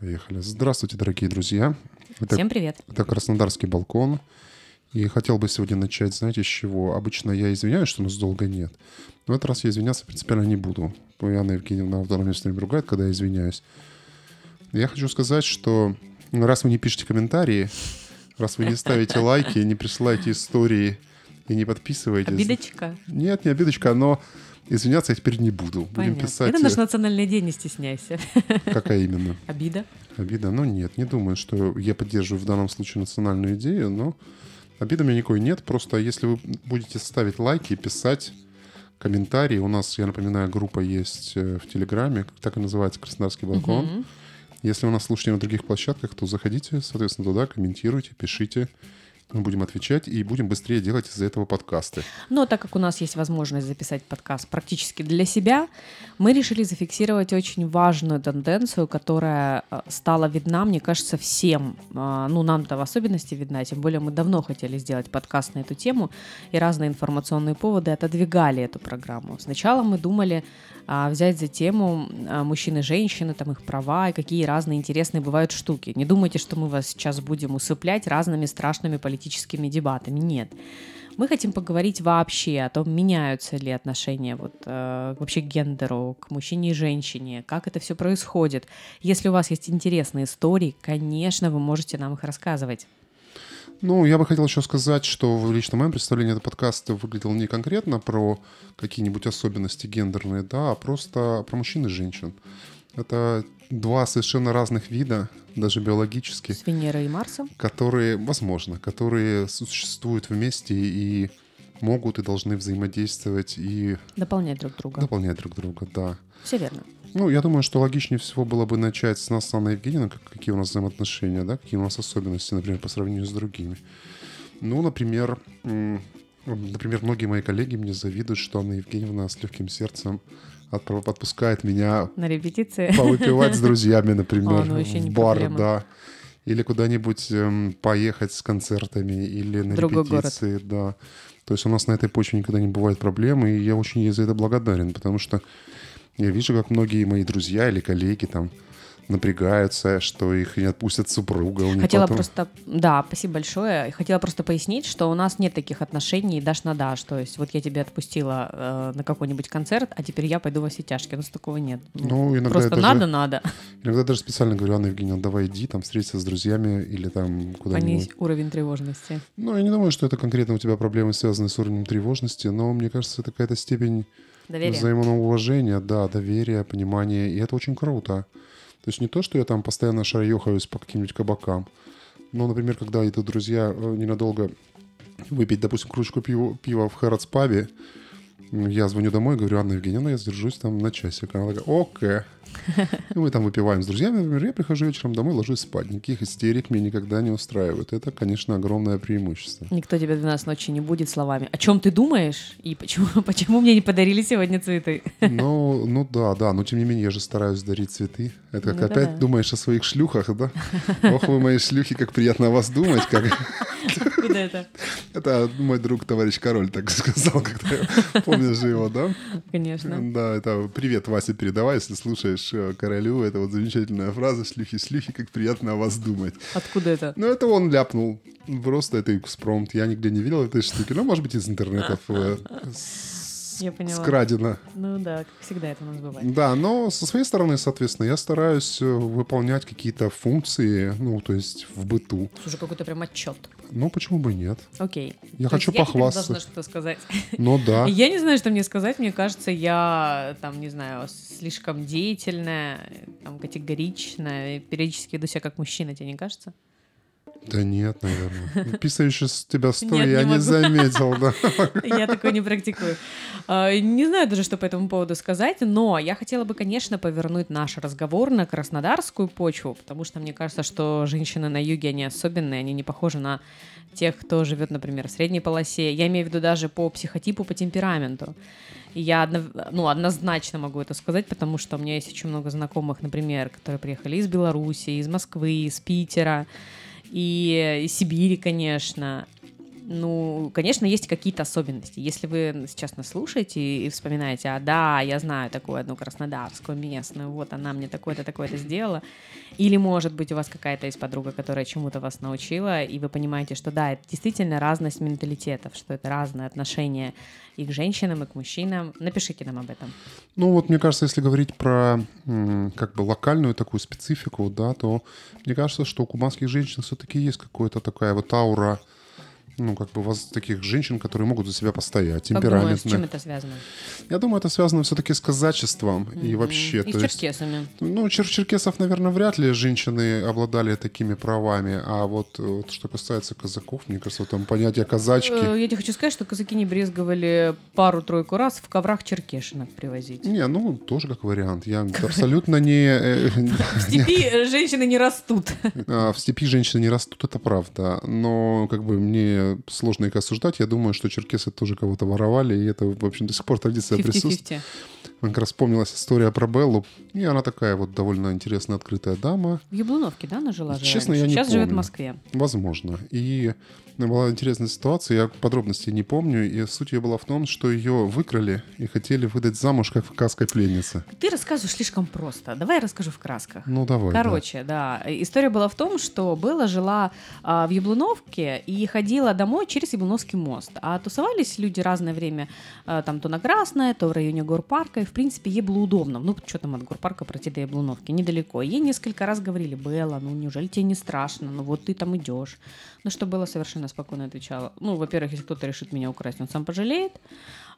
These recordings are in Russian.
Поехали. Здравствуйте, дорогие друзья. Это, Всем привет. Это Краснодарский балкон. И хотел бы сегодня начать, знаете, с чего? Обычно я извиняюсь, что нас долго нет. Но в этот раз я извиняться принципиально не буду. Анна Евгеньевна в данном месте ругает, когда я извиняюсь. Я хочу сказать, что раз вы не пишете комментарии, раз вы не ставите лайки, не присылаете истории и не подписываетесь... Обидочка? Нет, не обидочка, но извиняться я теперь не буду. Понятно. Будем писать... Это наш э, национальный день, не стесняйся. Какая именно? Обида. Обида? Ну нет, не думаю, что я поддерживаю в данном случае национальную идею, но обиды у меня никакой нет. Просто если вы будете ставить лайки писать комментарии, у нас, я напоминаю, группа есть э, в Телеграме, так и называется «Краснодарский балкон». Угу. Если у нас слушаете на других площадках, то заходите, соответственно, туда, комментируйте, пишите. Мы будем отвечать и будем быстрее делать из-за этого подкасты. Но так как у нас есть возможность записать подкаст практически для себя, мы решили зафиксировать очень важную тенденцию, которая э, стала видна, мне кажется, всем. А, ну, нам-то в особенности видна, тем более мы давно хотели сделать подкаст на эту тему, и разные информационные поводы отодвигали эту программу. Сначала мы думали а, взять за тему а, мужчины и женщины, там их права и какие разные интересные бывают штуки. Не думайте, что мы вас сейчас будем усыплять разными страшными политическими дебатами. Нет. Мы хотим поговорить вообще о том, меняются ли отношения вот, э, вообще к гендеру, к мужчине и женщине, как это все происходит. Если у вас есть интересные истории, конечно, вы можете нам их рассказывать. Ну, я бы хотел еще сказать, что в лично моем представлении этот подкаст выглядел не конкретно про какие-нибудь особенности гендерные, да, а просто про мужчин и женщин. Это два совершенно разных вида, даже биологически. С Венерой и Марсом? Которые, возможно, которые существуют вместе и могут и должны взаимодействовать и... Дополнять друг друга. Дополнять друг друга, да. Все верно. Ну, я думаю, что логичнее всего было бы начать с нас с Анной Евгеньевной, как, какие у нас взаимоотношения, да, какие у нас особенности, например, по сравнению с другими. Ну, например, например, многие мои коллеги мне завидуют, что Анна Евгеньевна с легким сердцем отпускает меня на репетиции повыпивать с друзьями, например, О, ну, в бар, проблема. да, или куда-нибудь эм, поехать с концертами или на Другой репетиции, город. да. То есть у нас на этой почве никогда не бывает проблем, и я очень ей за это благодарен, потому что я вижу, как многие мои друзья или коллеги там напрягаются, что их не отпустят супруга. У Хотела потом... просто, да, спасибо большое. Хотела просто пояснить, что у нас нет таких отношений дашь на дашь. То есть вот я тебя отпустила э, на какой-нибудь концерт, а теперь я пойду во все тяжкие. У нас такого нет. Ну, иногда просто даже, надо, надо. Иногда даже специально говорю, Анна Евгеньевна, давай иди, там встретиться с друзьями или там куда-нибудь. Понизь уровень тревожности. Ну, я не думаю, что это конкретно у тебя проблемы, связанные с уровнем тревожности, но мне кажется, это какая-то степень Доверие. Взаимного уважения, да, доверия, понимания. И это очень круто. То есть не то, что я там постоянно шарехаюсь по каким-нибудь кабакам. Но, например, когда идут друзья э, ненадолго выпить, допустим, кружку пива, пива в Хэротс пабе, я звоню домой, говорю, Анна Евгеньевна, я задержусь там на часик. Она такая, окей. И мы там выпиваем с друзьями, например, я прихожу вечером домой, ложусь спать. Никаких истерик меня никогда не устраивают. Это, конечно, огромное преимущество. Никто тебя 12 ночи не будет словами. О чем ты думаешь? И почему, почему мне не подарили сегодня цветы? Ну, ну да, да. Но тем не менее, я же стараюсь дарить цветы. Это как ну, опять да. думаешь о своих шлюхах, да? Ох, вы мои шлюхи, как приятно о вас думать. Как... Откуда это? Это мой друг, товарищ Король, так сказал, когда помнишь же его, да? Конечно. Да, это привет, Вася, передавай, если слушаешь э, Королю. Это вот замечательная фраза «Шлюхи, шлюхи, как приятно о вас думать». Откуда это? Ну, это он ляпнул. Просто это экспромт. Я нигде не видел этой штуки. Ну, может быть, из интернетов э, я поняла. скрадено. Ну да, как всегда это у нас бывает. Да, но со своей стороны, соответственно, я стараюсь э, выполнять какие-то функции, ну, то есть в быту. Слушай, какой-то прям отчет. Ну, почему бы нет? Окей. Я то хочу я похвастаться. Я должна что-то сказать. Ну да. Я не знаю, что мне сказать. Мне кажется, я там, не знаю, слишком деятельная, там, категоричная. Периодически веду себя как мужчина, тебе не кажется? Да нет, наверное. Писающий с тебя стоя я не заметил, да. Я такое не практикую. А, не знаю даже, что по этому поводу сказать, но я хотела бы, конечно, повернуть наш разговор на краснодарскую почву, потому что мне кажется, что женщины на юге, они особенные, они не похожи на тех, кто живет, например, в средней полосе. Я имею в виду даже по психотипу, по темпераменту. Я одно, ну, однозначно могу это сказать, потому что у меня есть очень много знакомых, например, которые приехали из Беларуси, из Москвы, из Питера, и, и Сибири, конечно. Ну, конечно, есть какие-то особенности. Если вы сейчас нас слушаете и вспоминаете, а да, я знаю такую одну краснодарскую местную, вот она мне такое-то, такое-то сделала. Или, может быть, у вас какая-то есть подруга, которая чему-то вас научила, и вы понимаете, что да, это действительно разность менталитетов, что это разное отношение и к женщинам, и к мужчинам. Напишите нам об этом. Ну вот, мне кажется, если говорить про как бы локальную такую специфику, да, то мне кажется, что у кубанских женщин все-таки есть какая-то такая вот аура ну, как бы вас таких женщин, которые могут за себя постоять, темпераментные. Как думаешь, с чем это связано? Я думаю, это связано все-таки с казачеством mm-hmm. и вообще. И с черкесами. Есть, ну, чер черкесов, наверное, вряд ли женщины обладали такими правами, а вот, вот что касается казаков, мне кажется, там понятие казачки. Э, я тебе хочу сказать, что казаки не брезговали пару-тройку раз в коврах черкешинок привозить. Не, ну, тоже как вариант. Я абсолютно не... Э, в степи женщины не растут. А, в степи женщины не растут, это правда. Но как бы мне сложно их осуждать. Я думаю, что черкесы тоже кого-то воровали, и это, в общем, до сих пор традиция 50-50. Присутствует. Как раз вспомнилась история про Беллу. И она такая вот довольно интересная, открытая дама. В Яблуновке, да, она жила? Честно, я не Сейчас помню. живет в Москве. Возможно. И была интересная ситуация, я подробностей не помню, и суть ее была в том, что ее выкрали и хотели выдать замуж как в каской пленнице. Ты рассказываешь слишком просто. Давай я расскажу в красках. Ну, давай. Короче, да. да. История была в том, что Белла жила а, в Яблуновке и ходила домой через Яблуновский мост. А тусовались люди разное время, а, там то на Красное, то в районе Горпарка, и, в принципе, ей было удобно. Ну, что там от Горпарка пройти до Яблуновки? Недалеко. Ей несколько раз говорили, Белла, ну, неужели тебе не страшно? Ну, вот ты там идешь. Ну, что было совершенно спокойно отвечала. Ну, во-первых, если кто-то решит меня украсть, он сам пожалеет.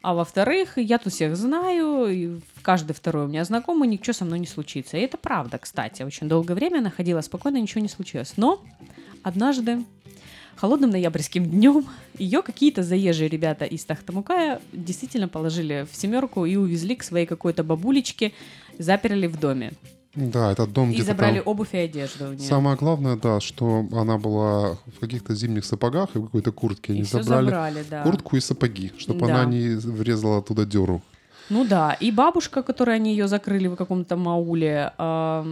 А во-вторых, я тут всех знаю, и каждый второй у меня знакомый, ничего со мной не случится. И это правда, кстати. Очень долгое время она ходила спокойно, ничего не случилось. Но однажды холодным ноябрьским днем ее какие-то заезжие ребята из Тахтамукая действительно положили в семерку и увезли к своей какой-то бабулечке, заперли в доме. Да, этот дом И забрали там... обувь и одежду у нее. Самое главное, да, что она была в каких-то зимних сапогах и в какой-то куртке. Они забрали, забрали да. куртку и сапоги, чтобы да. она не врезала туда деру. Ну да, и бабушка, которой они ее закрыли в каком-то мауле, э,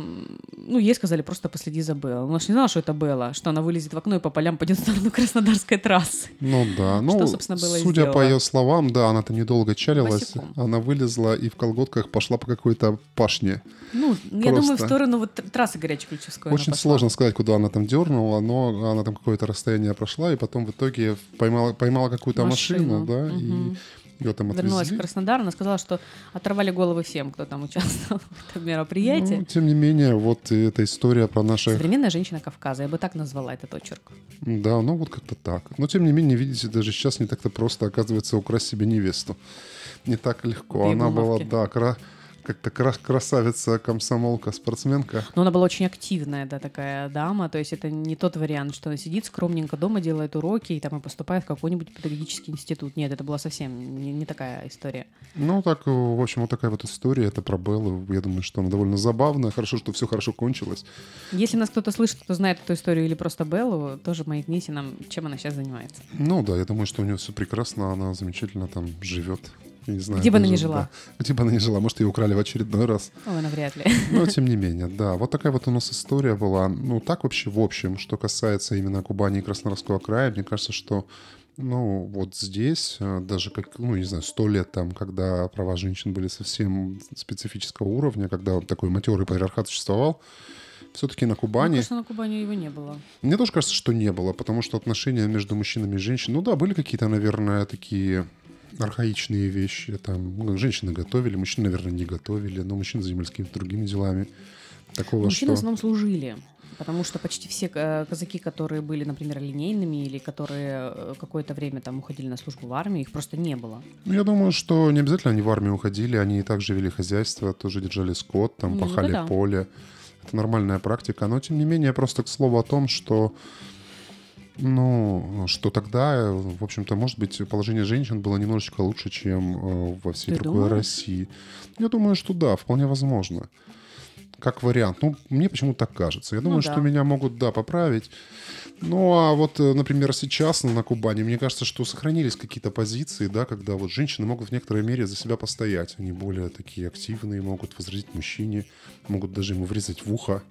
ну, ей сказали, просто последи за Белла. Она же не знала, что это Белла, что она вылезет в окно и по полям пойдет в сторону Краснодарской трассы. Ну да, ну, что, собственно, было судя по ее словам, да, она-то недолго чалилась, Босиком. она вылезла и в колготках пошла по какой-то пашне. Ну, просто. я думаю, в сторону вот трассы Горячеключевской Очень сложно сказать, куда она там дернула, но она там какое-то расстояние прошла, и потом в итоге поймала, поймала какую-то машину, машину да, угу. и ее там отвезли. Вернулась в Краснодар, она сказала, что оторвали головы всем, кто там участвовал в этом мероприятии. Ну, тем не менее, вот эта история про наши... Современная женщина Кавказа, я бы так назвала этот очерк. Да, ну вот как-то так. Но тем не менее, видите, даже сейчас не так-то просто, оказывается, украсть себе невесту. Не так легко. Она была, да, как-то красавица, комсомолка, спортсменка. Но она была очень активная, да, такая дама. То есть это не тот вариант, что она сидит скромненько дома, делает уроки и там и поступает в какой-нибудь педагогический институт. Нет, это была совсем не, не такая история. Ну, так, в общем, вот такая вот история. Это про Беллу. Я думаю, что она довольно забавная. Хорошо, что все хорошо кончилось. Если нас кто-то слышит, кто знает эту историю или просто Беллу, тоже маякните нам, чем она сейчас занимается. Ну да, я думаю, что у нее все прекрасно. Она замечательно там живет. Не знаю, Где бы она ни жила. Да. Где бы она ни жила. Может, ее украли в очередной раз. Ой, навряд ли. Но, тем не менее, да. Вот такая вот у нас история была. Ну, так вообще, в общем, что касается именно Кубани и Краснодарского края, мне кажется, что ну, вот здесь, э, даже как, ну, не знаю, сто лет там, когда права женщин были совсем специфического уровня, когда такой матерый патриархат существовал, все-таки на Кубани... Мне кажется, на Кубани его не было. Мне тоже кажется, что не было, потому что отношения между мужчинами и женщинами... Ну да, были какие-то, наверное, такие архаичные вещи. Там ну, женщины готовили, мужчины, наверное, не готовили, но мужчины занимались какими-то другими делами. Такого, мужчины что... в основном служили. Потому что почти все э, казаки, которые были, например, линейными или которые э, какое-то время там уходили на службу в армию, их просто не было. Ну, я думаю, что не обязательно они в армию уходили, они также вели хозяйство, тоже держали скот, там, пахали ну, да. поле. Это нормальная практика. Но, тем не менее, просто к слову о том, что ну, что тогда, в общем-то, может быть, положение женщин было немножечко лучше, чем э, во всей Ты другой думаешь? России. Я думаю, что да, вполне возможно. Как вариант. Ну, мне почему-то так кажется. Я думаю, ну, да. что меня могут, да, поправить. Ну, а вот, э, например, сейчас на Кубани, мне кажется, что сохранились какие-то позиции, да, когда вот женщины могут в некоторой мере за себя постоять. Они более такие активные, могут возразить мужчине, могут даже ему врезать в ухо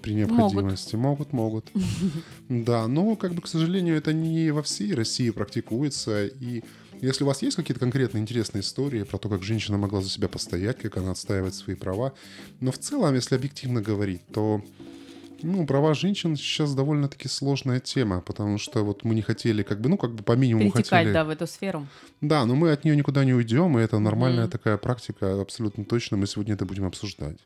при необходимости. Могут, могут. Да, но, как бы, к сожалению, это не во всей России практикуется. И если у вас есть какие-то конкретные интересные истории про то, как женщина могла за себя постоять, как она отстаивает свои права, но в целом, если объективно говорить, то ну, права женщин сейчас довольно-таки сложная тема, потому что вот мы не хотели, как бы, ну, как бы по минимуму Перетекать, хотели... да, в эту сферу. Да, но мы от нее никуда не уйдем, и это нормальная mm-hmm. такая практика, абсолютно точно. Мы сегодня это будем обсуждать.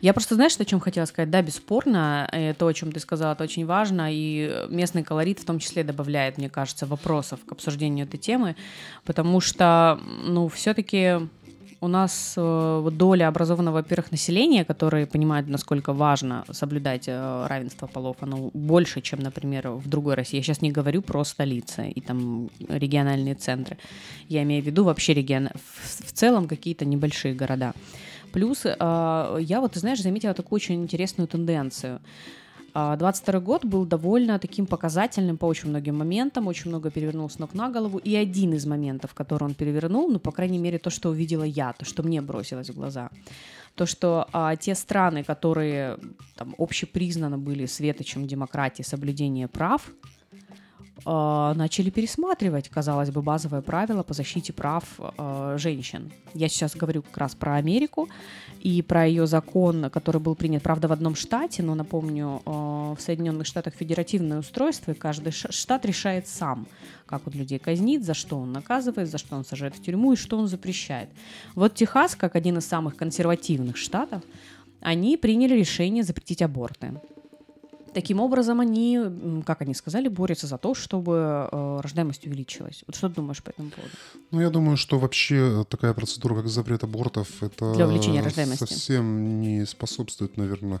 Я просто, знаешь, о чем хотела сказать? Да, бесспорно, то, о чем ты сказала, это очень важно, и местный колорит в том числе добавляет, мне кажется, вопросов к обсуждению этой темы, потому что, ну, все-таки у нас э, доля образованного, во-первых, населения, которые понимают, насколько важно соблюдать э, равенство полов, оно больше, чем, например, в другой России. Я сейчас не говорю про столицы и там региональные центры. Я имею в виду вообще регион, в целом какие-то небольшие города. Плюс э, я вот, ты знаешь, заметила такую очень интересную тенденцию. 22 год был довольно таким показательным по очень многим моментам, очень много перевернул с ног на голову, и один из моментов, который он перевернул, ну, по крайней мере, то, что увидела я, то, что мне бросилось в глаза, то, что а, те страны, которые там общепризнанно были светочем демократии, соблюдения прав, начали пересматривать, казалось бы, базовое правило по защите прав э, женщин. Я сейчас говорю как раз про Америку и про ее закон, который был принят, правда, в одном штате, но напомню, э, в Соединенных Штатах федеративное устройство, и каждый штат решает сам, как он людей казнит, за что он наказывает, за что он сажает в тюрьму и что он запрещает. Вот Техас, как один из самых консервативных штатов, они приняли решение запретить аборты. Таким образом, они, как они сказали, борются за то, чтобы э, рождаемость увеличилась. Вот что ты думаешь по этому поводу? Ну, я думаю, что вообще такая процедура, как запрет абортов, это Для увеличения рождаемости. совсем не способствует, наверное,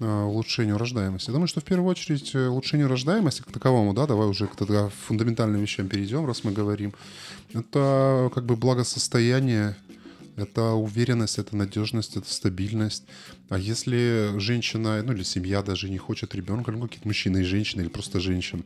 э, улучшению рождаемости. Я думаю, что в первую очередь э, улучшению рождаемости как таковому, да, давай уже к фундаментальным вещам перейдем, раз мы говорим, это как бы благосостояние это уверенность, это надежность, это стабильность. А если женщина, ну или семья даже не хочет ребенка, ну какие-то мужчины и женщины, или просто женщин,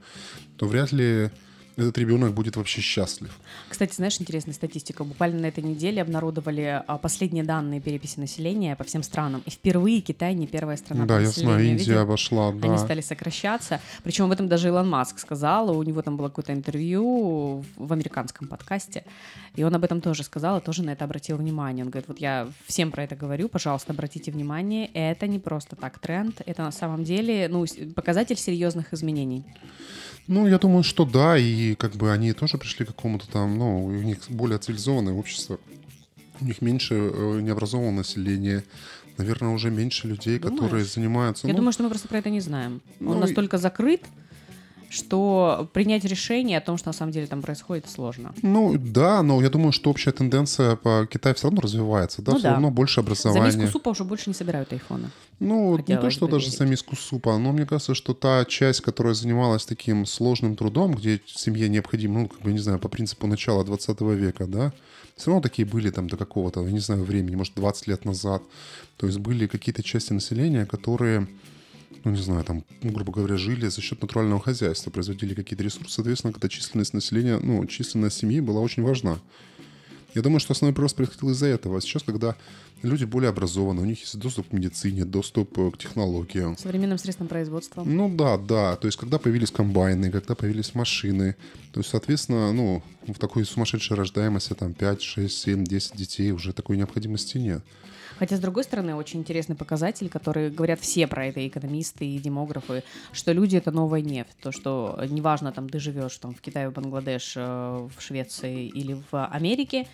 то вряд ли этот ребенок будет вообще счастлив. Кстати, знаешь, интересная статистика. Буквально на этой неделе обнародовали а, последние данные переписи населения по всем странам. И впервые Китай не первая страна. Да, я знаю, Индия Видел? обошла, да. Они стали сокращаться. Причем в этом даже Илон Маск сказал, у него там было какое-то интервью в американском подкасте, и он об этом тоже сказал, и тоже на это обратил внимание. Он говорит, вот я всем про это говорю, пожалуйста, обратите внимание, это не просто так тренд, это на самом деле ну, показатель серьезных изменений. Ну, я думаю, что да, и как бы они тоже пришли к какому-то там, ну, у них более цивилизованное общество, у них меньше э, необразованного населения, наверное, уже меньше людей, Думаешь? которые занимаются. Я ну, думаю, что мы просто про это не знаем. Он ну, настолько закрыт, что принять решение о том, что на самом деле там происходит, сложно. Ну да, но я думаю, что общая тенденция по Китаю все равно развивается, да, ну, все да. равно больше образования. За миску супа уже больше не собирают айфоны. Ну, Хотелось не то, что даже за миску супа, но мне кажется, что та часть, которая занималась таким сложным трудом, где семье необходимо, ну, как бы, не знаю, по принципу начала 20 века, да, все равно такие были там до какого-то, я не знаю, времени, может, 20 лет назад. То есть были какие-то части населения, которые ну, не знаю, там, грубо говоря, жили за счет натурального хозяйства, производили какие-то ресурсы, соответственно, когда численность населения, ну, численность семьи была очень важна. Я думаю, что основной прирост происходил из-за этого. А сейчас, когда люди более образованы, у них есть доступ к медицине, доступ э, к технологиям. Современным средствам производства. Ну да, да. То есть, когда появились комбайны, когда появились машины, то есть, соответственно, ну, в такой сумасшедшей рождаемости, там, 5, 6, 7, 10 детей уже такой необходимости нет. Хотя, с другой стороны, очень интересный показатель, который говорят все про это, экономисты и демографы, что люди — это новая нефть. То, что неважно, там, ты живешь там, в Китае, в Бангладеш, э, в Швеции или в Америке,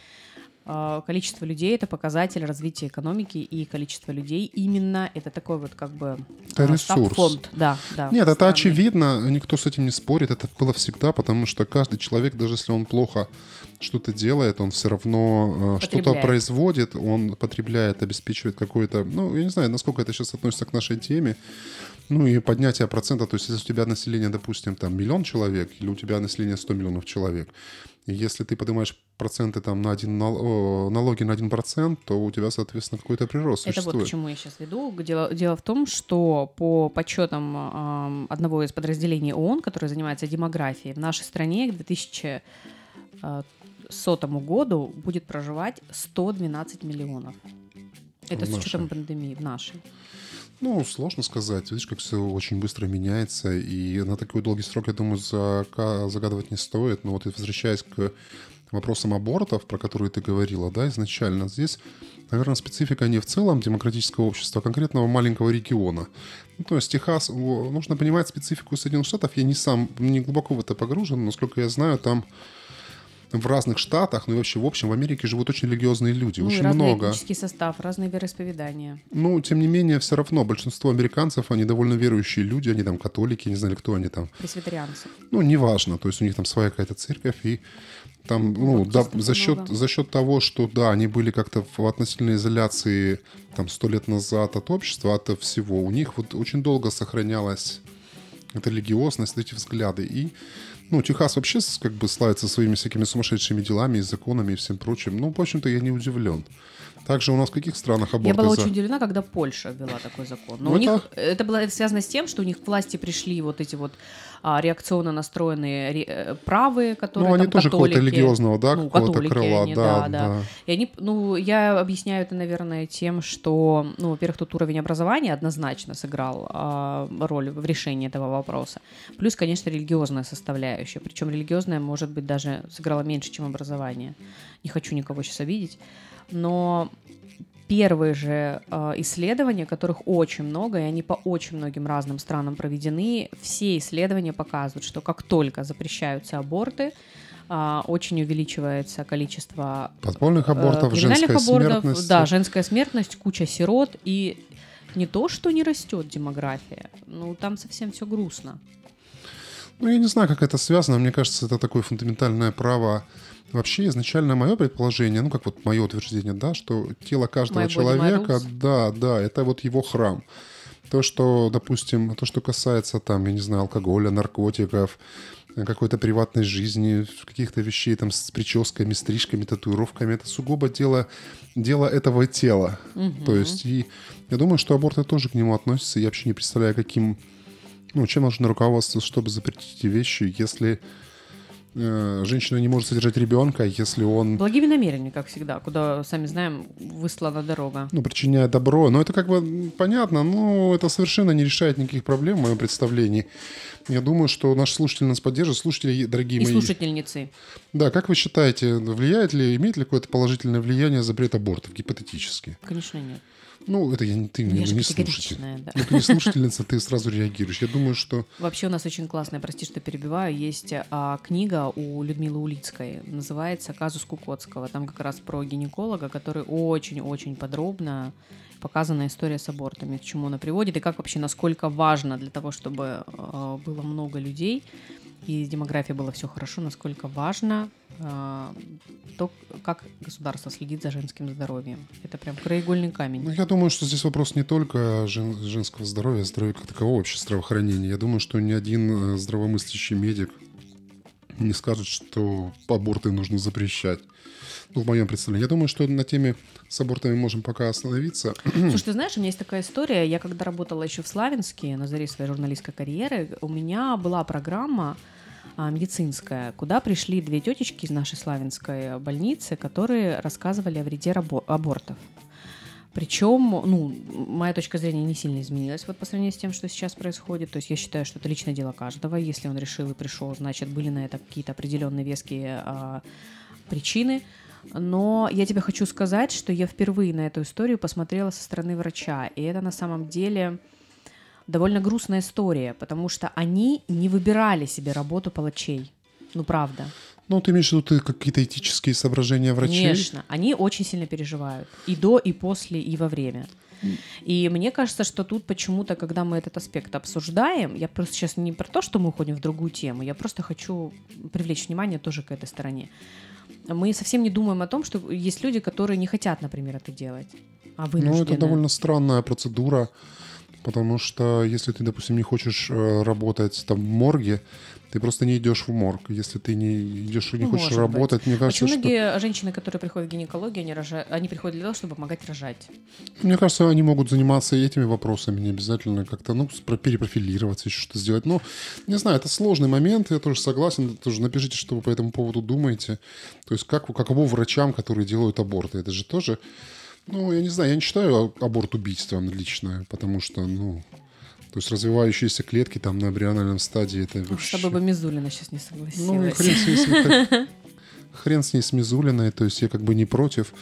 э, количество людей это показатель развития экономики и количество людей именно это такой вот как бы это э, ресурс. фонд да да нет это очевидно никто с этим не спорит это было всегда потому что каждый человек даже если он плохо что-то делает, он все равно э, что-то производит, он потребляет, обеспечивает какой-то, ну, я не знаю, насколько это сейчас относится к нашей теме, ну и поднятие процента, то есть если у тебя население, допустим, там миллион человек, или у тебя население 100 миллионов человек, если ты поднимаешь проценты там на один налоги на один процент, то у тебя, соответственно, какой-то прирост Это существует. вот к чему я сейчас веду. Дело, дело в том, что по подсчетам э, одного из подразделений ООН, который занимается демографией, в нашей стране к 2000 сотому году будет проживать 112 миллионов. Это в с нашей. учетом пандемии в нашей. Ну, сложно сказать. Видишь, как все очень быстро меняется. И на такой долгий срок, я думаю, загадывать не стоит. Но вот и возвращаясь к вопросам абортов, про которые ты говорила, да, изначально, здесь, наверное, специфика не в целом демократического общества, а конкретного маленького региона. Ну, то есть Техас, нужно понимать специфику Соединенных Штатов. Я не сам, не глубоко в это погружен, но, сколько я знаю, там в разных штатах, ну и вообще в общем в Америке живут очень религиозные люди, Ну, очень разный много. этнический состав, разные вероисповедания. Ну, тем не менее, все равно большинство американцев, они довольно верующие люди, они там католики, не знали, кто они там. Пресвитерианцы. Ну, неважно, то есть у них там своя какая-то церковь, и там, ну, да, баптистов за счет, много. за счет того, что, да, они были как-то в относительной изоляции там сто лет назад от общества, от всего, у них вот очень долго сохранялась эта религиозность, эти взгляды. И, ну, Техас вообще как бы славится своими всякими сумасшедшими делами и законами и всем прочим. Ну, в общем-то, я не удивлен. Также у нас в каких странах аборты Я была за- очень удивлена, когда Польша ввела такой закон. Но Ну, у них это- это было связано с тем, что у них к власти пришли вот эти вот реакционно настроенные э, правые, которые Ну, они там тоже какого-то католики. религиозного, да, ну, какого-то крыла, они, да, да, да. да. И они, ну, я объясняю это, наверное, тем, что, ну, во-первых, тут уровень образования однозначно сыграл а, роль в решении этого вопроса. Плюс, конечно, религиозная составляющая. Причем религиозная, может быть, даже сыграла меньше, чем образование. Не хочу никого сейчас обидеть. Но первые же э, исследования, которых очень много, и они по очень многим разным странам проведены, все исследования показывают, что как только запрещаются аборты, а, очень увеличивается количество Подпольных э, абортов, криминальных женская абортов, смертность. да, женская смертность, куча сирот и не то, что не растет демография, ну там совсем все грустно. Ну, я не знаю, как это связано. Мне кажется, это такое фундаментальное право. Вообще, изначально мое предположение, ну, как вот мое утверждение, да, что тело каждого My body, человека, rules. да, да, это вот его храм. То, что, допустим, то, что касается там, я не знаю, алкоголя, наркотиков, э, какой-то приватной жизни, каких-то вещей там с прическами, стрижками, татуировками, это сугубо дело, дело этого тела. То есть, и я думаю, что аборты тоже к нему относятся. Я вообще не представляю, каким ну, чем нужно руководствоваться, чтобы запретить эти вещи, если женщина не может содержать ребенка, если он Благими намерениями, как всегда, куда, сами знаем, выслана дорога. ну, причиняет добро. Но это как бы понятно, но это совершенно не решает никаких проблем в моем представлении. Я думаю, что наши слушатели нас поддержат. Слушатели, дорогие И мои, слушательницы. да, как вы считаете, влияет ли, имеет ли какое-то положительное влияние запрет абортов, гипотетически? Конечно, нет. Ну, это я, не- ты Я не, слушатель. да. Ну, ты не слушательница, ты сразу реагируешь. Я думаю, что Вообще у нас очень классная, прости, что перебиваю, есть а, книга у Людмилы Улицкой, называется «Казус Кукоцкого». Там как раз про гинеколога, который очень-очень подробно показана история с абортами, к чему она приводит, и как вообще, насколько важно для того, чтобы а, было много людей, и с демографией было все хорошо, насколько важно а, то, как государство следит за женским здоровьем. Это прям краеугольный камень. Ну, я думаю, что здесь вопрос не только жен- женского здоровья, а здоровья как такового вообще здравоохранения. Я думаю, что ни один э, здравомыслящий медик не скажет, что аборты нужно запрещать. Ну, в моем представлении. Я думаю, что на теме с абортами можем пока остановиться. Слушай, ты знаешь, у меня есть такая история. Я когда работала еще в Славянске, на заре своей журналистской карьеры, у меня была программа а, медицинская, куда пришли две тетечки из нашей славянской больницы, которые рассказывали о вреде абортов. Причем, ну, моя точка зрения не сильно изменилась вот по сравнению с тем, что сейчас происходит. То есть я считаю, что это личное дело каждого. Если он решил и пришел, значит, были на это какие-то определенные веские а, причины. Но я тебе хочу сказать, что я впервые на эту историю посмотрела со стороны врача. И это на самом деле довольно грустная история, потому что они не выбирали себе работу палачей. Ну, правда. Ну, ты имеешь в виду какие-то этические соображения врачей? Конечно, они очень сильно переживают. И до, и после, и во время. И мне кажется, что тут почему-то, когда мы этот аспект обсуждаем, я просто сейчас не про то, что мы уходим в другую тему, я просто хочу привлечь внимание тоже к этой стороне. Мы совсем не думаем о том, что есть люди, которые не хотят, например, это делать, а Ну, вынуждены. это довольно странная процедура, потому что если ты, допустим, не хочешь э, работать там в морге, ты просто не идешь в морг. Если ты не идешь и не Ну, хочешь работать, мне кажется, Очень что... многие женщины, которые приходят в гинекологию, они, рожа- они приходят для того, чтобы помогать рожать. Мне кажется, они могут заниматься и этими вопросами, не обязательно как-то, ну, перепрофилироваться, еще что-то сделать. Ну, не знаю, это сложный момент, я тоже согласен, тоже напишите, что вы по этому поводу думаете. То есть как, каково врачам, которые делают аборты, это же тоже Ну, я не знаю, я не считаю аборт убийством лично, потому что, ну, то есть развивающиеся клетки там на эмбриональном стадии это вообще... Чтобы бы Мизулина сейчас не согласилась. Ну, хрен с ней, хрен с ней с Мизулиной, то есть я как бы не против.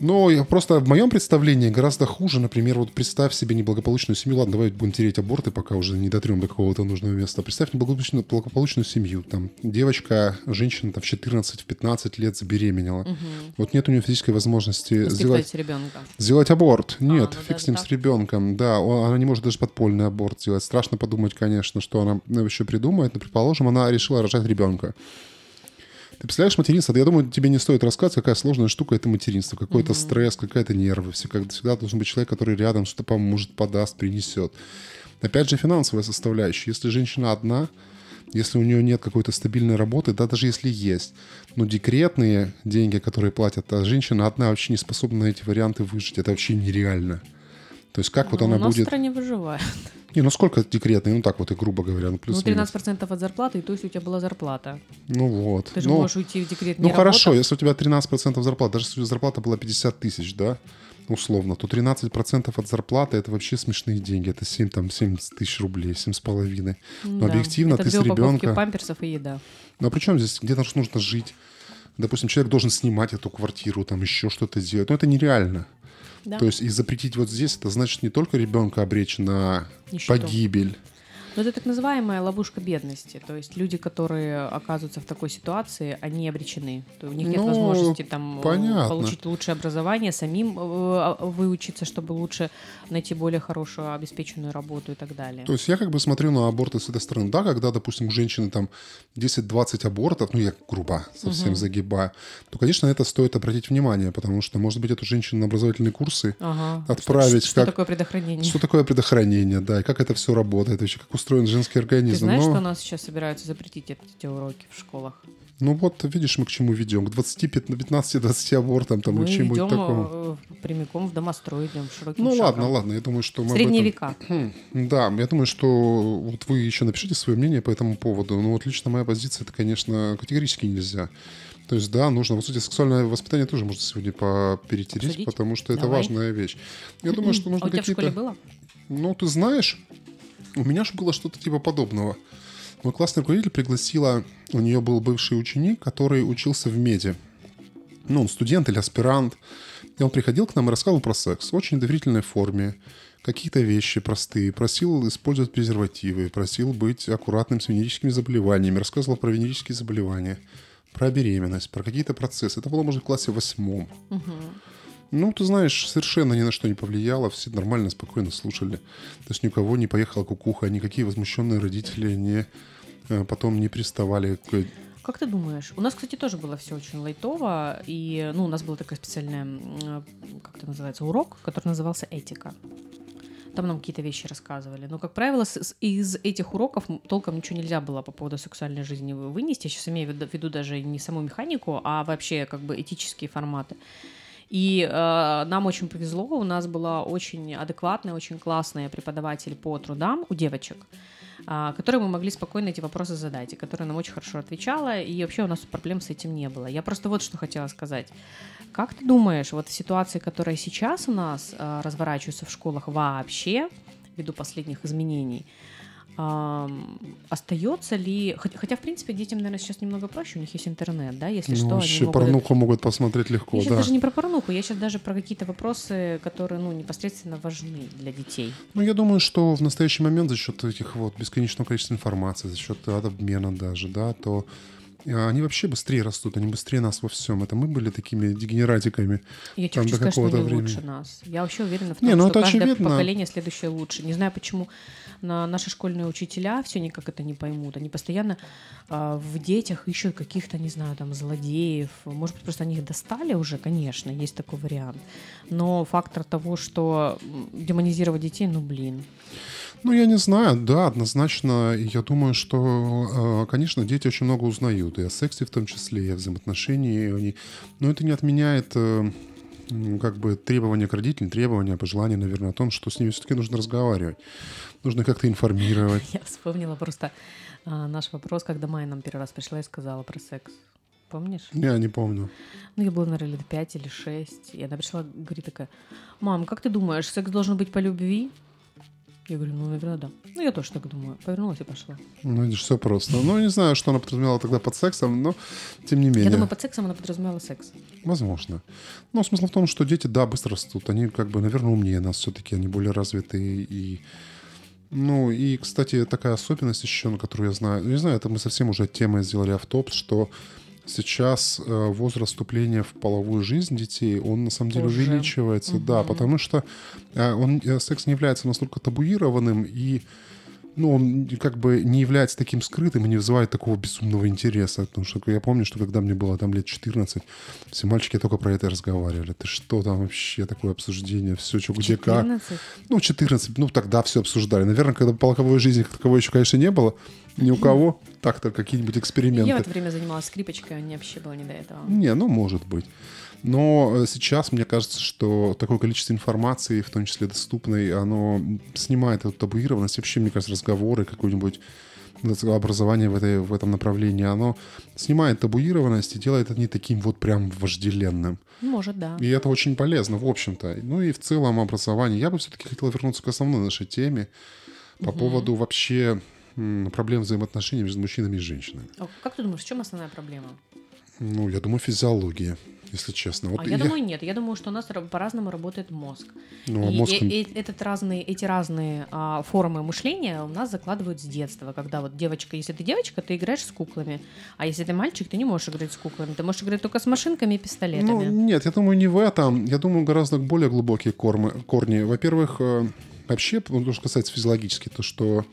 Но я просто в моем представлении гораздо хуже, например, вот представь себе неблагополучную семью, ладно, давай будем тереть аборты, пока уже не дотрем до какого-то нужного места. Представь неблагополучную, благополучную семью, там девочка, женщина там в 14-15 лет забеременела. Вот нет у нее физической возможности сделать ребенка. Сделать аборт. Нет, ну фиг с ним, так? с ребенком. Да, она не может даже подпольный аборт сделать. Страшно подумать, конечно, что она ну, еще придумает. Но, предположим, она решила рожать ребенка. Ты представляешь материнство? Я думаю, тебе не стоит рассказывать, какая сложная штука это материнство. Какой-то стресс, какая-то нервы. Всегда, всегда должен быть человек, который рядом что-то поможет, подаст, принесет. Опять же, финансовая составляющая. Если женщина одна, если у нее нет какой-то стабильной работы, да, даже если есть, но декретные деньги, которые платят, а женщина одна вообще не способна на эти варианты выжить. Это вообще нереально. То есть как вот Ну, она у нас в будет... стране выживает. Не, ну сколько декретные? Ну так вот и грубо говоря, ну Ну, плюс-минус. 13% от зарплаты, и то есть у тебя была зарплата. Ну вот. Ты же Ну, можешь уйти в декрет Ну хорошо, если у тебя 13% зарплаты, даже если у тебя зарплата была 50 тысяч, да, условно, то 13% от зарплаты это вообще смешные деньги. Это 7, там, 70 тысяч рублей, 7,5. Но Да. объективно Это ты с ребенка... памперсов и еда. Ну а при чем здесь? Где-то нужно жить. Допустим, человек должен снимать эту квартиру, там еще что-то делать. Но это нереально. Да. То есть и запретить вот здесь, это значит не только ребенка обречь на Нищету. погибель. Но это так называемая ловушка бедности. То есть люди, которые оказываются в такой ситуации, они обречены. То у них нет Ну, возможности там э, понятно. получить лучшее образование, самим э, выучиться, чтобы лучше найти более хорошую обеспеченную работу и так далее. То есть я как бы смотрю на аборты с этой стороны. Да, когда, допустим, у женщины там 10-20 абортов, ну я грубо совсем загибаю, то, конечно, это стоит обратить внимание, потому что, может быть, эту женщину на образовательные курсы Ага. отправить, Что, что как- такое предохранение? Что такое предохранение, да, и как это все работает, вообще, как устроен женский Ты организм. знаешь, Но- что у нас сейчас собираются запретить эти, уроки в школах? Ну вот, видишь, мы к чему ведем? К 15-20 абортам там, Мы и к чему-нибудь идем такому. э, прямиком в домострой, идем широким Ну шагом. ладно, ладно, я думаю, что мы Средние этом- Да, я думаю, что вот вы еще напишите свое мнение по этому поводу. Ну вот лично моя позиция, это, конечно, категорически нельзя. То есть, да, нужно, вот, кстати, сексуальное воспитание тоже можно сегодня перетереть, Обсудить? потому что это Давай. важная вещь. Я думаю, что А нужно у тебя в школе какие-то... было? Ну, ты знаешь, у меня же было что-то типа подобного. Мой классный руководитель пригласила, у нее был бывший ученик, который учился в меди. Ну, он студент или аспирант. И он приходил к нам и рассказывал про секс в очень доверительной форме. Какие-то вещи простые. Просил использовать презервативы. Просил быть аккуратным с венерическими заболеваниями. Рассказывал про венерические заболевания. Про беременность, про какие-то процессы. Это было, может, в классе восьмом. Ну, ты знаешь, совершенно ни на что не повлияло, все нормально, спокойно слушали. То есть ни у кого не поехала кукуха, никакие возмущенные родители не, э, потом не приставали к... Как ты думаешь? У нас, кстати, тоже было все очень лайтово, и ну, у нас был такой специальный, м, э, как это называется, урок, который назывался «Этика». Там нам какие-то вещи рассказывали. Но, как правило, из этих уроков толком ничего нельзя было по поводу сексуальной жизни вы- вынести. Я сейчас имею в виду даже не саму механику, а вообще как бы этические форматы. И э, нам очень повезло, у нас была очень адекватная, очень классная преподаватель по трудам у девочек, а, которой мы могли спокойно эти вопросы задать, и которая нам очень хорошо отвечала, и вообще у нас проблем с этим не было. Я просто вот что хотела сказать. Как ты думаешь, вот в ситуации, которая сейчас у нас а, разворачивается в школах вообще, ввиду последних изменений, остается ли... Хотя, в принципе, детям, наверное, сейчас немного проще, у них есть интернет, да, если Ну, что, они вообще могут... порнуху могут посмотреть легко, Я сейчас да. даже не про порнуху, я сейчас даже про какие-то вопросы, которые, ну, непосредственно важны для детей. Ну, я думаю, что в настоящий момент за счет этих вот бесконечного количества информации, за счет обмена даже, да, то они вообще быстрее растут, они быстрее нас во всем. Это мы были такими дегенератиками. Я Там хочу до сказать, что они времени. лучше нас. Я вообще уверена в том, Не, ну что это каждое очевидно. поколение следующее лучше. Не знаю, почему на наши школьные учителя все никак это не поймут. Они постоянно а, в детях ищут каких-то, не знаю, там, злодеев. Может быть, просто они их достали уже, конечно, есть такой вариант. Но фактор того, что демонизировать детей, ну, блин. Ну, я не знаю, да, однозначно. Я думаю, что, э, конечно, дети очень много узнают, и о сексе в том числе, и о взаимоотношении. они- Но это не отменяет э, как бы требования к родителям, требования, пожелания, наверное, о том, что с ними все-таки нужно разговаривать. Нужно как-то информировать. Я вспомнила просто а, наш вопрос, когда Майя нам первый раз пришла и сказала про секс. Помнишь? Я не помню. Ну, я была, наверное, лет 5 или 6. И она пришла, говорит такая, мам, как ты думаешь, секс должен быть по любви? Я говорю, ну, наверное, да. Ну, я тоже так думаю. Повернулась и пошла. Ну, видишь, все просто. Ну, не знаю, что она подразумевала тогда под сексом, но тем не менее. Я думаю, под сексом она подразумевала секс. Возможно. Но смысл в том, что дети, да, быстро растут. Они, как бы, наверное, умнее нас все-таки. Они более развитые и... Ну, и, кстати, такая особенность еще, на которую я знаю, не знаю, это мы совсем уже темы сделали автоп, что сейчас э, возраст вступления в половую жизнь детей, он на самом деле Позже. увеличивается, да, потому что э, он, э, секс не является настолько табуированным и ну, он как бы не является таким скрытым и не вызывает такого безумного интереса. Потому что я помню, что когда мне было там лет 14, все мальчики только про это разговаривали. Ты что там вообще, такое обсуждение, все, что, где, как. 14? Ну, 14, ну, тогда все обсуждали. Наверное, когда полковой жизни как таковой еще, конечно, не было, ни у кого. Так-то какие-нибудь эксперименты. Я в это время занималась скрипочкой, а мне вообще было не до этого. Не, ну, может быть. Но э, сейчас мне кажется, что такое количество информации, в том числе доступной, оно снимает эту табуированность. Вообще, мне кажется, разговоры, какое-нибудь образование в, этой, в этом направлении, оно снимает табуированность и делает это не таким вот прям вожделенным. Может, да. И это очень полезно, в общем-то. Ну и в целом образование. Я бы все-таки хотел вернуться к основной нашей теме по поводу вообще проблем взаимоотношений между мужчинами и женщинами. Как ты думаешь, в чем основная проблема? Ну, я думаю, физиология, если честно. Вот а я, думаю, нет. Я думаю, что у нас ра- по-разному работает мозг. Ну, а и мозг, э- э- этот разные, эти разные а, формы мышления у нас закладывают с детства. Когда вот девочка, если ты девочка, ты играешь с куклами. А если ты мальчик, ты не можешь играть с куклами. Ты можешь играть только с машинками и Ну, пистолетами. нет, я думаю, не в этом. Я думаю, гораздо более глубокие кормы, корни. Во-первых, э, вообще, ну, то, что касается физиологически, то, что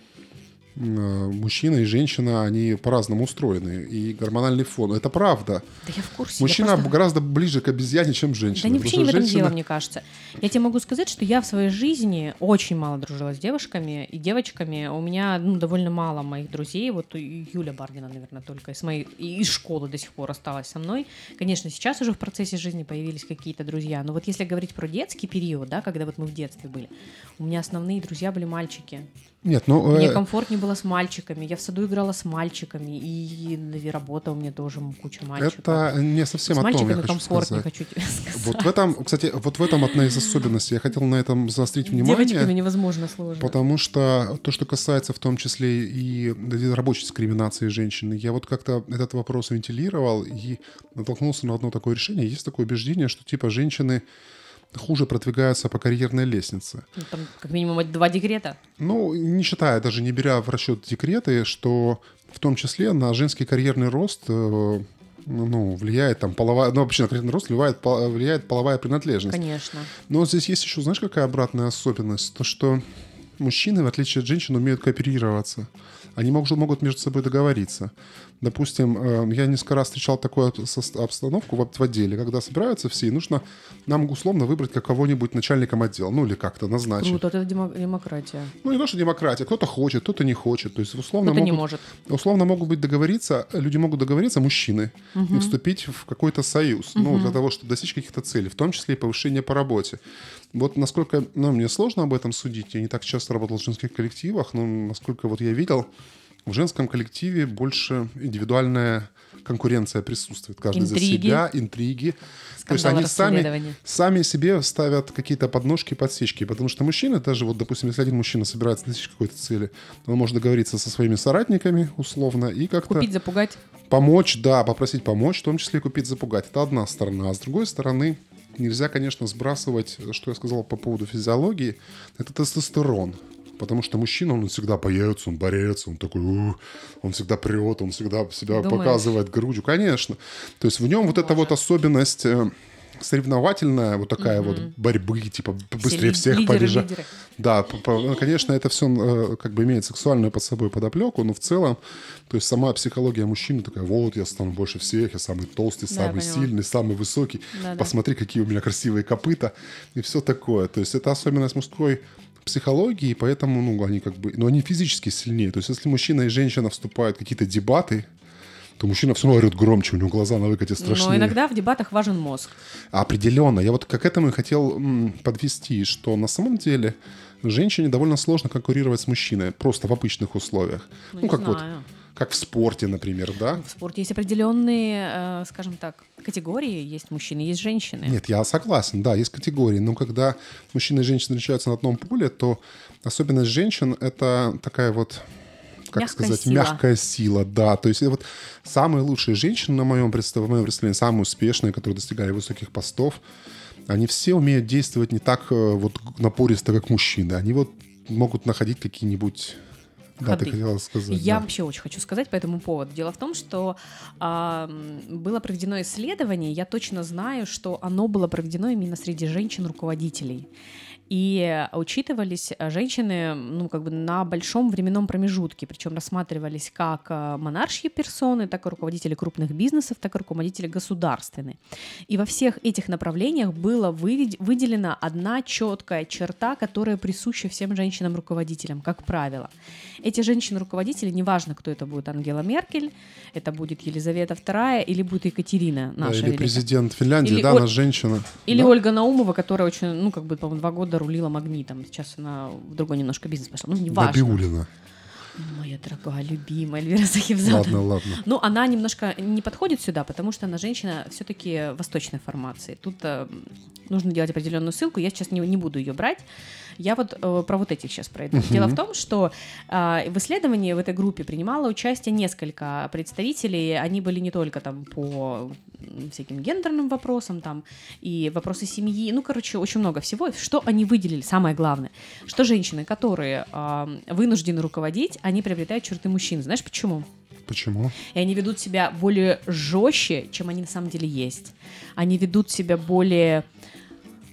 мужчина и женщина, они по-разному устроены. И гормональный фон. Это правда. Да я в курсе. Мужчина просто- гораздо ближе к обезьяне, чем женщина. Да не вообще не в этом женщина- дело, мне кажется. Я тебе могу сказать, что я в своей жизни очень мало дружила с девушками и девочками. У меня ну, довольно мало моих друзей. Вот Юля Баргина, наверное, только из моей из школы до сих пор осталась со мной. Конечно, сейчас уже в процессе жизни появились какие-то друзья. Но вот если говорить про детский период, да, когда вот мы в детстве были, у меня основные друзья были мальчики. Нет, ну... Мне э, комфортнее было с мальчиками. Я в саду играла с мальчиками. И, работа у меня тоже куча мальчиков. это не совсем с о том, я мальчиками хочу комфортнее, сказать. хочу тебе сказать. Вот в этом, кстати, вот в этом одна из особенностей. Я хотел на этом заострить внимание. Девочками невозможно сложно. Потому что то, что касается в том числе и рабочей дискриминации женщины, я вот как-то этот вопрос вентилировал и натолкнулся на одно такое решение. Есть такое убеждение, что типа женщины хуже продвигаются по карьерной лестнице. Ну, там как минимум два декрета. Ну, не считая, даже не беря в расчет декреты, что в том числе на женский карьерный рост э, ну, влияет там половая, ну, вообще на карьерный рост влияет, влияет половая принадлежность. Конечно. Но здесь есть еще, знаешь, какая обратная особенность? То, что мужчины, в отличие от женщин, умеют кооперироваться. Они могут, могут между собой договориться. Допустим, э, я несколько раз встречал такую обстановку в, отделе, когда собираются все, и нужно нам условно выбрать как кого-нибудь начальником отдела, ну или как-то назначить. Круто, это демо- демократия. Ну, не то, что демократия. Кто-то хочет, кто-то не хочет. То есть, условно, Кто-то не могут, может. условно могут быть договориться, люди могут договориться, мужчины, и вступить в какой-то союз, ну, для того, чтобы достичь каких-то целей, в том числе и повышение по работе. Вот насколько, ну, мне сложно об этом судить, я не так часто работал в женских коллективах, но насколько вот я видел, в женском коллективе больше индивидуальная конкуренция присутствует. Каждый за Интриги. себя, интриги. То есть они сами, сами себе ставят какие-то подножки, подсечки. Потому что мужчины, даже вот, допустим, если один мужчина собирается достичь какой-то цели, он может договориться со своими соратниками, условно, и как-то Купить, запугать. помочь, да, попросить помочь, в том числе и купить, запугать. Это одна сторона. А с другой стороны, нельзя, конечно, сбрасывать, что я сказал по поводу физиологии, это тестостерон. Потому что мужчина, он всегда боец, он борец, он такой, он всегда прет, он всегда себя Думаешь? показывает грудью. Конечно. То есть в нем вот эта вот особенность э, соревновательная, вот такая вот борьбы, типа быстрее ли- всех побежать. Да, п- п- ну, конечно, это все как бы имеет сексуальную под собой подоплеку, но в целом, то есть сама психология мужчины такая, вот, я стану больше всех, я самый толстый, Да, самый поняла. сильный, самый высокий, Да-да. посмотри, какие у меня красивые копыта и все такое. То есть это особенность мужской психологии, поэтому, ну, они как бы, ну, они физически сильнее. То есть если мужчина и женщина вступают в какие-то дебаты, то мужчина все равно орет громче, у него глаза на выкате страшнее. Но иногда в дебатах важен мозг. Определенно. Я вот к этому и хотел подвести, что на самом деле женщине довольно сложно конкурировать с мужчиной просто в обычных условиях. Ну, Ну, как вот, знаю. Как в спорте, например, да? В спорте есть определенные, э, скажем так, категории. Есть мужчины, есть женщины. Нет, я согласен, да, есть категории. Но когда мужчина и женщина встречаются на одном поле, то особенность женщин — это такая вот как Мягкая сказать, сила. мягкая сила, да. То есть это вот самые лучшие женщины, на моем представлении, в моем представлении, самые успешные, которые достигали высоких постов, они все умеют действовать не так э, вот напористо, как мужчины. Они вот могут находить какие-нибудь... Да, ты Ходы. хотела сказать. Я да. вообще очень хочу сказать по этому поводу. Дело в том, что а, было проведено исследование, я точно знаю, что оно было проведено именно среди женщин-руководителей. И учитывались а, женщины, ну, как бы на большом временном промежутке, причем рассматривались как а, монаршие персоны, так и руководители крупных бизнесов, так и руководители государственные. И во всех этих направлениях была выделена одна четкая черта, которая присуща всем женщинам-руководителям, как правило. Эти женщины-руководители, неважно, кто это будет, Ангела Меркель, это будет Елизавета II или будет Екатерина, Да, наша или великая. президент Финляндии, Или да, Оль- она женщина. Или Да? Ольга Наумова, которая очень, ну, как бы, по-моему, два года рулила магнитом. Сейчас она в другой немножко бизнес пошла. Ну, неважно. Набиулина. Моя дорогая, любимая Эльвира Захивзада. Ладно, ладно. Ну, она немножко не подходит сюда, потому что она женщина все-таки восточной формации. Тут э, нужно делать определенную ссылку. Я сейчас не, не буду ее брать. Я вот э, про вот этих сейчас пройду. Дело в том, что э, в исследовании в этой группе принимало участие несколько представителей. Они были не только там по всяким гендерным вопросам, там и вопросы семьи. Ну, короче, очень много всего. Что они выделили? Самое главное, что женщины, которые э, вынуждены руководить, они приобретают черты мужчин. Знаешь почему? Почему? И они ведут себя более жестче, чем они на самом деле есть. Они ведут себя более,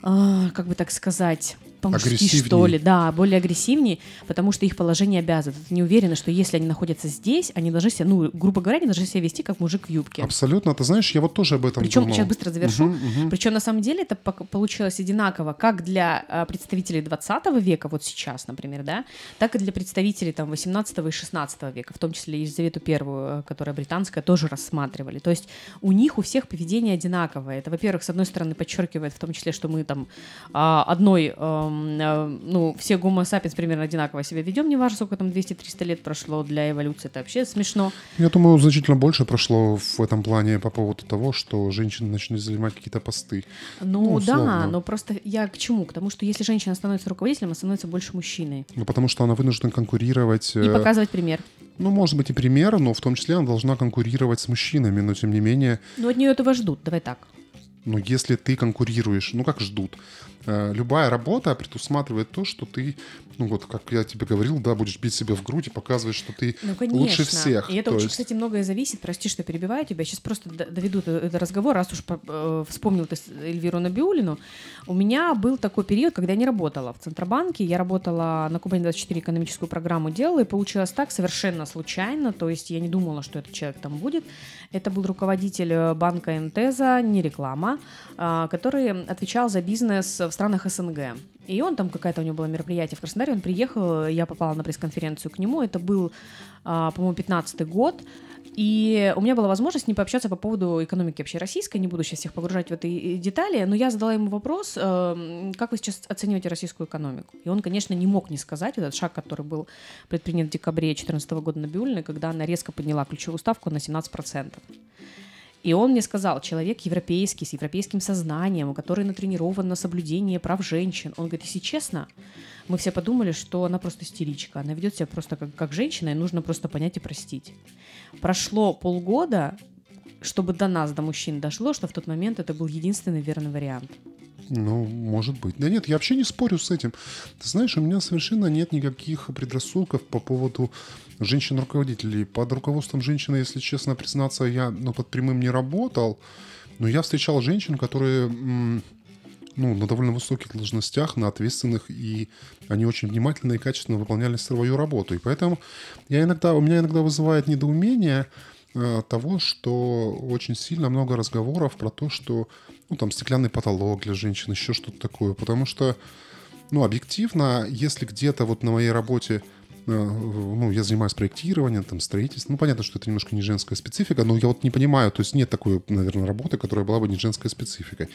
а, как бы так сказать, по-мужски, что ли, да, более агрессивнее, потому что их положение обязывает. Не уверена, что если они находятся здесь, они должны себя, ну, грубо говоря, они должны себя вести как мужик в юбке. Абсолютно. Ты знаешь, я вот тоже об этом Причем, думал. сейчас быстро завершу. Мгм, мгм. Причем на самом деле это получилось одинаково как для а, представителей 20 века, вот сейчас, например, да, так и для представителей там 18 и 16 века, в том числе Елизавету Первую, э, которая британская, тоже рассматривали. То есть у них у всех поведение одинаковое. Это, во-первых, с одной стороны подчеркивает в том числе, что мы там а, одной, эм, ну, все гомо сапиенс примерно одинаково себя ведем, неважно, сколько там 200-300 лет прошло для эволюции, это вообще смешно. Я думаю, значительно больше прошло в этом плане по поводу того, что женщины начали занимать какие-то посты. Ну, Ну, да, но просто я к чему? К тому, что если женщина становится руководителем, она становится больше мужчиной. Ну, потому что она вынуждена конкурировать. И э, показывать пример. Ну, может быть, и пример, но в том числе она должна конкурировать с мужчинами. Но, тем не менее, Ну, от нее этого ждут, давай так. ну, если ты конкурируешь, ну, как ждут? Э, Любая работа предусматривает то, что ты, ну, вот, как я тебе говорил, да, будешь бить себя в грудь и показывать, что ты Ну, конечно. лучше всех. И это То очень, есть- кстати, многое зависит. Прости, что перебиваю тебя. Сейчас просто доведу этот разговор, раз уж э, вспомнил ты Эльвиру Набиулину. У меня был такой период, когда я не работала в Центробанке. Я работала на Кубани-24 экономическую программу делала, и получилось так совершенно случайно. То есть я не думала, что этот человек там будет. Это был руководитель э, банка Энтеза, не реклама, а, который отвечал за бизнес в странах СНГ. И он там, какое-то у него было мероприятие в Краснодаре, он приехал, я попала на пресс-конференцию к нему, это был, а, по-моему, 15 год, и у меня была возможность с ним пообщаться по поводу экономики вообще российской, не буду сейчас всех погружать в эти детали, но я задала ему вопрос, э, как вы сейчас оцениваете российскую экономику? И он, конечно, не мог не сказать этот шаг, который был предпринят в декабре 2014 года на Бюльне, когда она резко подняла ключевую ставку на 17%. И он мне сказал, человек европейский, с европейским сознанием, который натренирован на соблюдение прав женщин. Он говорит, если честно, мы все подумали, что она просто истеричка. Она ведет себя просто как, как женщина, и нужно просто понять и простить. Прошло полгода, чтобы до нас, до мужчин дошло, что в тот момент это был единственный верный вариант. Ну, может быть. Да нет, я вообще не спорю с этим. Ты знаешь, у меня совершенно нет никаких предрассудков по поводу женщин-руководителей. Под руководством женщины, если честно признаться, я ну, под прямым не работал. Но я встречал женщин, которые ну, на довольно высоких должностях, на ответственных, и они очень внимательно и качественно выполняли свою работу. И поэтому я иногда, у меня иногда вызывает недоумение э, того, что очень сильно много разговоров про то, что ну, там стеклянный потолок для женщин, еще что-то такое. Потому что, ну, объективно, если где-то вот на моей работе ну, я занимаюсь проектированием, там, строительством. Ну, понятно, что это немножко не женская специфика, но я вот не понимаю, то есть нет такой, наверное, работы, которая была бы не женской спецификой.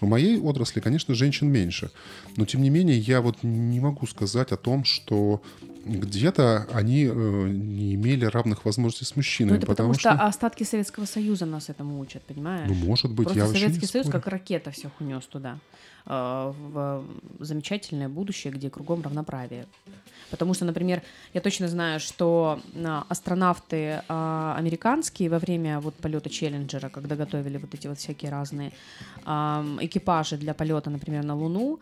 В моей отрасли, конечно, женщин меньше. Но, тем не менее, я вот не могу сказать о том, что где-то они э, не имели равных возможностей с мужчинами. Ну, это потому, что... что остатки Советского Союза нас этому учат, понимаешь? Ну, может быть, Просто я Советский Союз спорю. как ракета всех унес туда, э, в замечательное будущее, где кругом равноправие. Потому что, например, я точно знаю, что а, астронавты а, американские во время вот полета Челленджера, когда готовили вот эти вот всякие разные а, экипажи для полета, например, на Луну,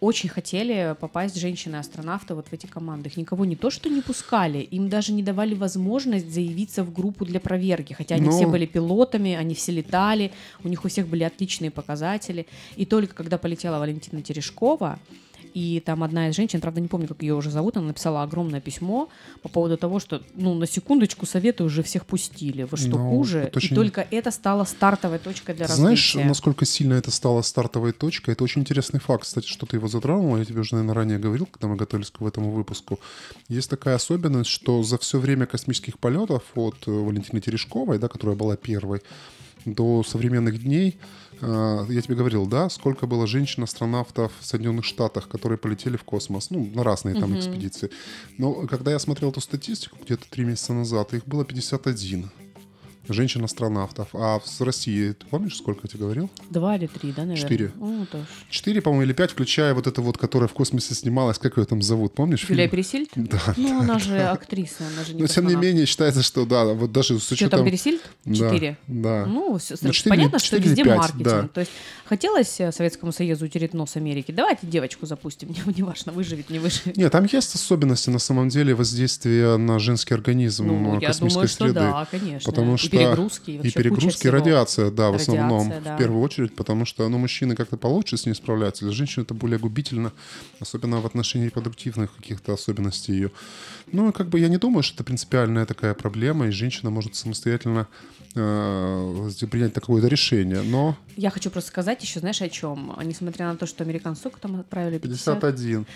очень хотели попасть женщины-астронавты вот в эти команды. Их никого не то что не пускали, им даже не давали возможность заявиться в группу для проверки, хотя они Но- все были пилотами, они все летали, у них у всех были отличные показатели. И только когда полетела Валентина Терешкова, и там одна из женщин, правда, не помню, как ее уже зовут, она написала огромное письмо по поводу того, что, ну, на секундочку, советы уже всех пустили. Вы что, Ну, хуже? очень- И только это стало стартовой точкой для Ты Знаешь, развития. насколько сильно это стало стартовой точкой? Это очень интересный факт, кстати, что ты его затронул. Я тебе уже, наверное, ранее говорил, когда мы готовились к этому выпуску. Есть такая особенность, что за все время космических полетов от э, Валентины Терешковой, да, которая была первой, до современных дней, я тебе говорил, да, сколько было женщин-астронавтов в Соединенных Штатах, которые полетели в космос, ну, на разные там экспедиции. Но когда я смотрел эту статистику где-то три месяца назад, их было 51 женщин-астронавтов. А в России, ты помнишь, сколько я тебе говорил? Два или три, да, наверное? Четыре. Ну, тоже. Четыре, по-моему, или пять, включая вот это вот, которая в космосе снималась, как ее там зовут, помнишь? Юлия? Пересильд? Да. Ну, она же актриса, она же не Но тем не менее считается, что да, вот даже с Что учетом... там, Пересильд? Да, Четыре. Да. Ну, всё- Ну, четыре понятно, или- что четыре или везде пять, маркетинг. да. То есть хотелось э, Советскому Союзу утереть нос Америки. Давайте девочку запустим. Не, неважно, выживет, не выживет. Нет, там есть особенности на самом деле воздействия на женский организм Ну, э, я космической думаю, что среды. да, конечно. Потому что перегрузки, и, И перегрузки, радиация, да, в основном, Радиация, да. в первую очередь, потому что, ну, мужчины как-то получше с ней справляются, для женщин это более губительно, особенно в отношении репродуктивных каких-то особенностей ее. Ну, как бы я не думаю, что это принципиальная такая проблема, и женщина может самостоятельно э, принять такое решение, но Я хочу просто сказать еще, знаешь, о чем? Несмотря на то, что американцы сколько там отправили? 50? 51.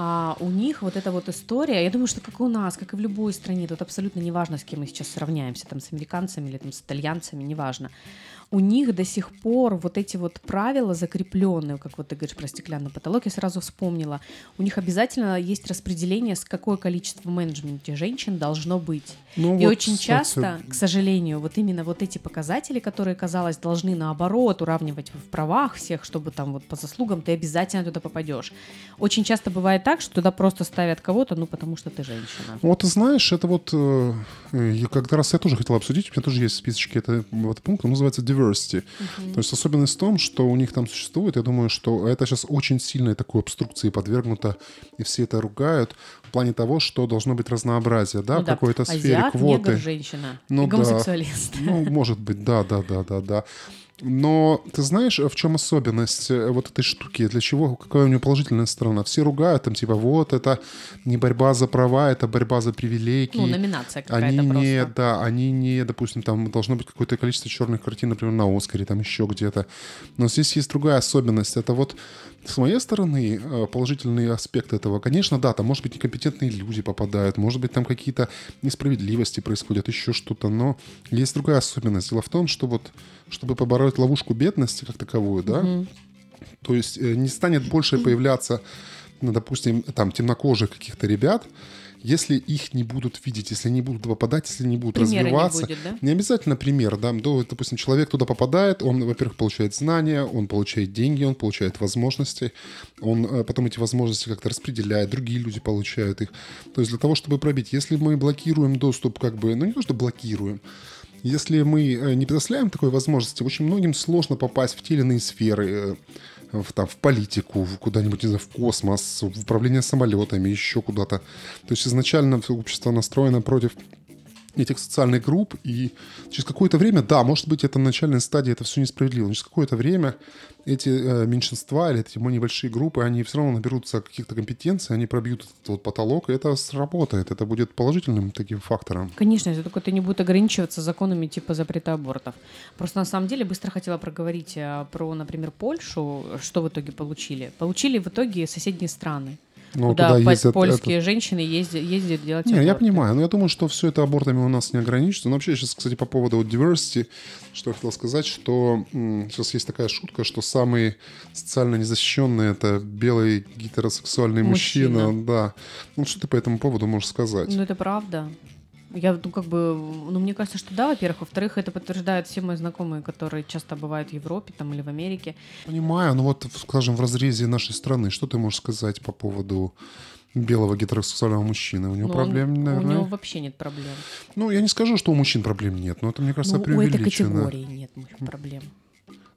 А у них вот эта вот история, я думаю, что как и у нас, как и в любой стране, тут абсолютно неважно, с кем мы сейчас сравняемся, там, с американцами или там, с итальянцами, неважно. У них до сих пор вот эти вот правила закрепленные, как вот ты говоришь про стеклянный потолок, я сразу вспомнила. У них обязательно есть распределение, с какое количество в менеджменте женщин должно быть. Ну, И вот, очень кстати, часто, к сожалению, вот именно вот эти показатели, которые, казалось, должны наоборот уравнивать в правах всех, чтобы там вот по заслугам ты обязательно туда попадешь. Очень часто бывает так, что туда просто ставят кого-то, ну потому что ты женщина. Вот ты знаешь, это вот э, э, я как раз я тоже хотел обсудить, у меня тоже есть в списочке это вот пункт, он называется diversity. То есть особенность в том, что у них там существует, я думаю, что это сейчас очень сильной такой обструкции подвергнуто, и все это ругают в плане того, что должно быть разнообразие, да, Ну в какой-то сфере, Азиат, квоты. негр, женщина. Ну и да. гомосексуалист. Ну, может быть, да, да, да, да, да. Но ты знаешь, в чем особенность э, вот этой штуки? Для чего? Какая у нее положительная сторона? Все ругают, там, типа, вот это не борьба за права, это борьба за привилегии. Ну, номинация какая-то Они не, просто. да, они не, допустим, там должно быть какое-то количество черных картин, например, на Оскаре, там еще где-то. Но здесь есть другая особенность. Это вот с моей стороны э, положительный аспект этого. Конечно, да, там, может быть, некомпетентные люди попадают, может быть, там какие-то несправедливости происходят, еще что-то, но есть другая особенность. Дело в том, что вот, чтобы побороть ловушку бедности как таковую, да, то есть э, не станет больше появляться, ну, допустим, там, темнокожих каких-то ребят, если их не будут видеть, если не будут попадать, если не будут Примера не развиваться. будет, да? Не обязательно пример, да, до, допустим, человек туда попадает, он, во-первых, получает знания, он получает деньги, он получает возможности, он э, потом эти возможности как-то распределяет, другие люди получают их. То есть для того, чтобы пробить, если мы блокируем доступ, как бы, ну не то, что блокируем, если мы э, не предоставляем такой возможности, очень многим сложно попасть в те или иные сферы, э, в, там, в политику, куда-нибудь, не знаю, в космос, в управление самолетами, еще куда-то. То есть изначально общество настроено против этих социальных групп, и через какое-то время, да, может быть, это на начальной стадии, это все несправедливо, но через какое-то время эти э, меньшинства или эти небольшие группы, они все равно наберутся каких-то компетенций, они пробьют этот вот потолок, и это сработает, это будет положительным таким фактором. Конечно, если только ты не будет ограничиваться законами типа запрета абортов. Просто на самом деле быстро хотела проговорить э, про, например, Польшу. Что в итоге получили? Получили в итоге соседние страны. Ну, куда туда ездят, польские женщины ездят, ездят делать Не, я аборты. понимаю, но я думаю, что все это абортами у нас не ограничится. Но вообще сейчас, кстати, по поводу вот diversity, что я хотел сказать, что сейчас есть такая шутка, что самый социально незащищенный это белый гетеросексуальный мужчина. Мужчина. Да. Ну что ты по этому поводу можешь сказать? Ну, это правда. Я, ну, как бы, ну, мне кажется, что да, во-первых. Во-вторых, это подтверждают все мои знакомые, которые часто бывают в Европе там или в Америке. Понимаю, но вот, скажем, в разрезе нашей страны, что ты можешь сказать по поводу белого гетеросексуального мужчины? У него Но проблем, он- наверное? У него вообще нет проблем. Ну, я не скажу, что у мужчин проблем нет, но это, мне кажется, Ну, у этой преувеличено. категории нет проблем.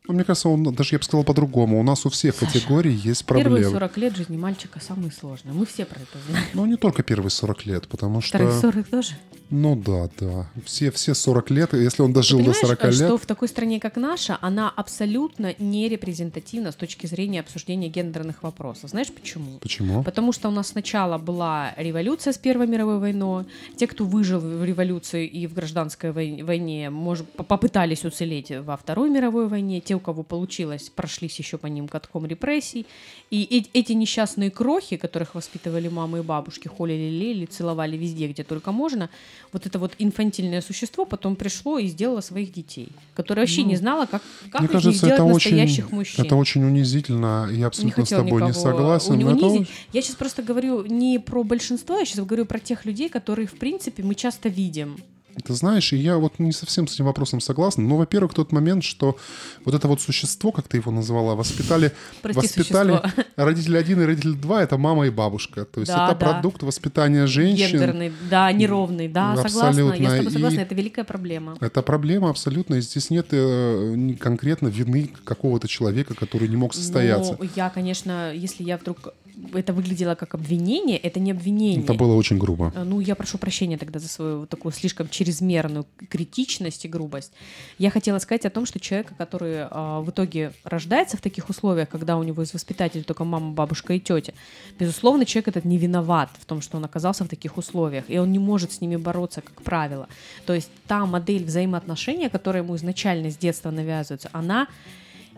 Ну, мне кажется, он, даже я бы сказал по-другому. У нас у всех Саша, категорий есть Первые проблемы. 40 лет жизни мальчика самые сложные. Мы все про это знаем. Ну, не только первые 40 лет, потому что... Вторые 40 тоже. Ну да, да. Все, все 40 лет, если он дожил до понимаешь, 40 что лет... в такой стране, как наша, она абсолютно не репрезентативна с точки зрения обсуждения гендерных вопросов. Знаешь почему? Почему? Потому что у нас сначала была революция с Первой мировой войной. Те, кто выжил в революции и в гражданской вой- войне, может, по- попытались уцелеть во Второй мировой войне. Те, у кого получилось, прошлись еще по ним катком репрессий. И э- эти несчастные крохи, которых воспитывали мамы и бабушки, холили, лелеяли, целовали везде, где только можно, вот это вот инфантильное существо потом пришло и сделало своих детей, которое вообще не знало, как, как Ну, Мне из кажется, сделать это очень, настоящих мужчин. это очень унизительно. Я Не абсолютно с хотела тобой не никого согласен. уни- но это очень- Я сейчас просто говорю не про большинство, я сейчас говорю про тех людей, которые, в принципе, мы часто видим. Ты знаешь, и я вот не совсем с этим вопросом согласен. Но, во-первых, тот момент, что вот это вот существо, как ты его назвала, воспитали, Прости, воспитали существо. родитель один и родитель два, это мама и бабушка. То есть Да, это да. продукт воспитания женщин. Гендерный, да, неровный, да, согласна. Я Абсолютно. с тобой согласна, И- это великая проблема. Это проблема абсолютно. И здесь нет э, конкретно вины какого-то человека, который не мог состояться. Но я, конечно, если я вдруг это выглядело как обвинение, это не обвинение. Это было очень грубо. Э, Ну, я прошу прощения тогда за свою вот такую слишком чрезмерную критичность и грубость. Я хотела сказать о том, что человека, который а, в итоге рождается в таких условиях, когда у него из воспитателей только мама, бабушка и тетя, безусловно, человек этот не виноват в том, что он оказался в таких условиях, и он не может с ними бороться, как правило. То есть та модель взаимоотношения, которая ему изначально с детства навязывается, она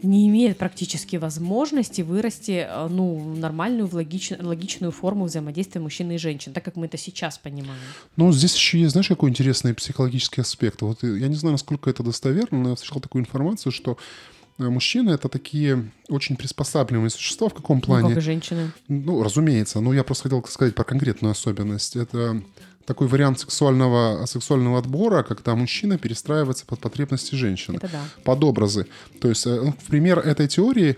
не имеет практически возможности вырасти э, ну, нормальную, в логич- логичную форму взаимодействия мужчины и женщин, так как мы это сейчас понимаем. Ну, здесь еще есть, знаешь, какой интересный психологический аспект. Вот э, я не знаю, насколько это достоверно, но я встречал такую информацию, что э, мужчины это такие очень приспосабливаемые существа. В каком Ну, плане? как и женщины. Ну, разумеется. Но я просто хотел сказать про конкретную особенность. Это такой вариант сексуального, сексуального отбора, когда мужчина перестраивается под потребности женщины. Это да. под образы. То есть, э, ну, в пример этой теории,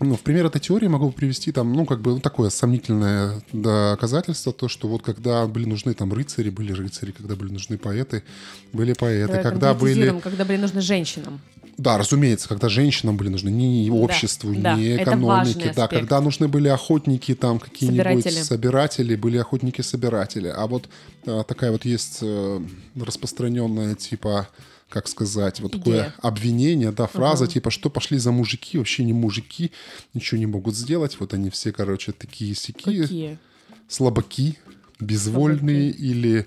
ну, в пример этой теории могу привести там, ну, как бы ну, такое сомнительное доказательство, то, что вот когда были нужны там рыцари, были рыцари, когда были нужны поэты, были поэты, Давай когда были... когда были нужны женщинам. Да, разумеется, когда женщинам были нужны ни обществу, да, ни это экономике, да, аспект. когда нужны были охотники, там какие-нибудь Собиратели. собиратели, были охотники-собиратели. А вот а, такая вот есть э, распространенная типа как сказать, вот такое Идея. обвинение, да, фраза типа, что пошли за мужики, вообще не мужики, ничего не могут сделать, вот они все, короче, такие сики, слабаки, безвольные или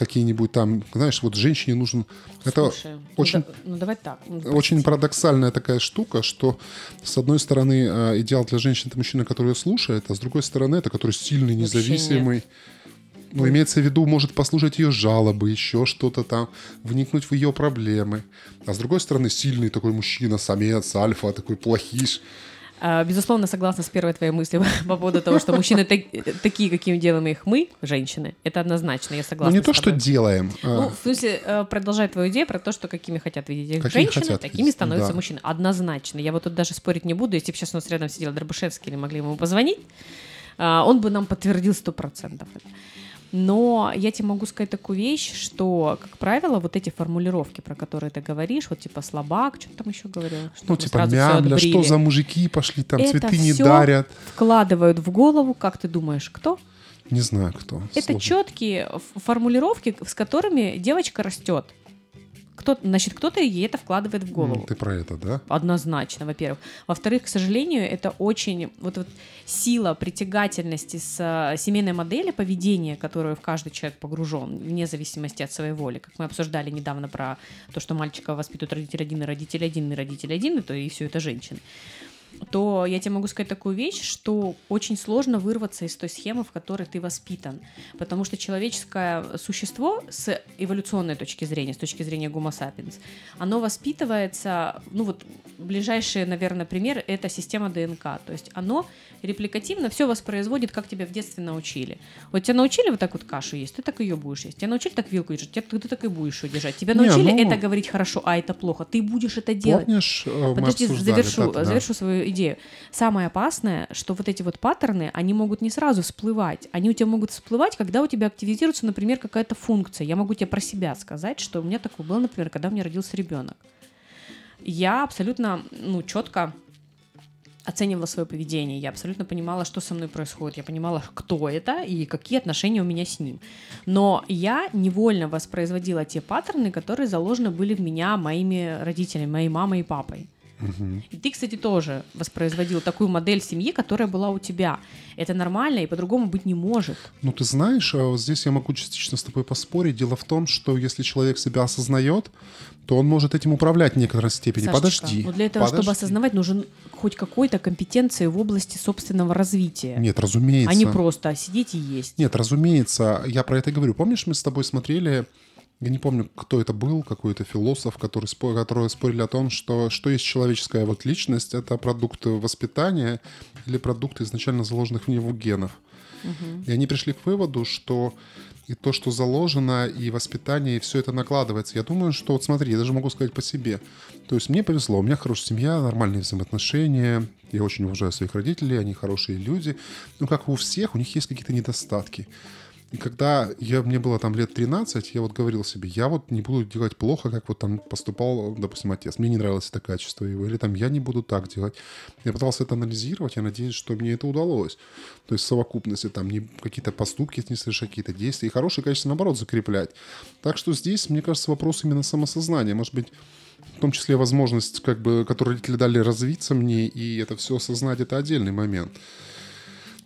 какие-нибудь там, знаешь, вот женщине нужен... Это Слушай, ну очень ну, давай так. ну, очень парадоксальная такая штука, что с одной стороны э, идеал для женщины это мужчина, который ее слушает, а с другой стороны это который сильный, Вообще независимый. Ну, имеется в виду, может послушать ее жалобы, еще что-то там, вникнуть в ее проблемы. А с другой стороны, сильный такой мужчина, самец, альфа, такой плохиш. А, Безусловно, согласна с первой твоей мыслью по поводу того, что мужчины так- такие, какими делаем их мы, женщины. Это однозначно, я Ну, согласна. не с то, что делаем. Ну, а, в смысле, э, продолжать твою идею про то, что какими хотят видеть их Какими женщины, хотят такими видеть, становятся да. мужчины. Однозначно. Я вот тут даже спорить не буду. Если бы сейчас у нас рядом сидел Дробышевский или могли ему позвонить, а, он бы нам подтвердил сто процентов. это. Но я тебе могу сказать такую вещь, что, как правило, вот эти формулировки, про которые ты говоришь, вот типа слабак, что ты там еще говорил? Что ну, типа, мямля, что за мужики пошли, там Это цветы не дарят. Вкладывают в голову, как ты думаешь, кто? Не знаю, кто. Это Сложно. четкие формулировки, с которыми девочка растет. Кто, значит, кто-то ей это вкладывает в голову. Ты про это, да? Однозначно, во-первых. Во-вторых, к сожалению, это очень вот, вот сила притягательности с э, семейной модели поведения, которую в каждый человек погружен, вне зависимости от своей воли. Как мы обсуждали недавно про то, что мальчика воспитывают родитель один и родитель один и родитель один, и то и все это женщины. То я тебе могу сказать такую вещь, что очень сложно вырваться из той схемы, в которой ты воспитан. Потому что человеческое существо с эволюционной точки зрения, с точки зрения Homo sapiens, оно воспитывается, ну вот ближайший, наверное, пример — это система ДНК. То есть оно репликативно все воспроизводит, как тебя в детстве научили. Вот тебя научили вот так вот кашу есть, ты так ее будешь есть. Тебя научили так вилку держать, ты, ты так и будешь ее держать. Тебя научили Не, ну, это говорить хорошо, а это плохо. Ты будешь это делать. Помнишь, э, Подожди, завершу, да. завершу свою идею. Самое опасное, что вот эти вот паттерны, они могут не сразу всплывать. Они у тебя могут всплывать, когда у тебя активизируется, например, какая-то функция. Я могу тебе про себя сказать, что у меня такое было, например, когда у меня родился ребенок. Я абсолютно, ну, четко оценивала свое поведение, я абсолютно понимала, что со мной происходит, я понимала, кто это и какие отношения у меня с ним. Но я невольно воспроизводила те паттерны, которые заложены были в меня моими родителями, моей мамой и папой. И ты, кстати, тоже воспроизводил такую модель семьи, которая была у тебя. Это нормально и по-другому быть не может. Ну, ты знаешь, а вот здесь я могу частично с тобой поспорить. Дело в том, что если человек себя осознает, то он может этим управлять в некоторой степени. Сашечка, Подожди. Но для этого, подожди. чтобы осознавать, нужен хоть какой-то компетенции в области собственного развития. Нет, разумеется. А не просто сидеть и есть. Нет, разумеется, я про это говорю. Помнишь, мы с тобой смотрели, я не помню, кто это был, какой-то философ, который, спо- которые спорили о том, что что есть человеческая вот личность, это продукт воспитания или продукт изначально заложенных в него генов. И они пришли к выводу, что и то, что заложено, и воспитание, и все это накладывается. Я думаю, что вот смотри, я даже могу сказать по себе. То есть мне повезло, у меня хорошая семья, нормальные взаимоотношения, я очень уважаю своих родителей, они хорошие люди. Ну, как у всех, у них есть какие-то недостатки. Когда я, мне было там лет 13, я вот говорил себе, я вот не буду делать плохо, как вот там поступал, допустим, отец. Мне не нравилось это качество его. Или там я не буду так делать. Я пытался это анализировать, я надеюсь, что мне это удалось. То есть совокупности там не какие-то поступки не совершать, какие-то действия. И хорошее качество, наоборот, закреплять. Так что здесь, мне кажется, вопрос именно самосознания. Может быть, в том числе возможность, как бы, которую родители дали развиться мне, и это все осознать, это отдельный момент.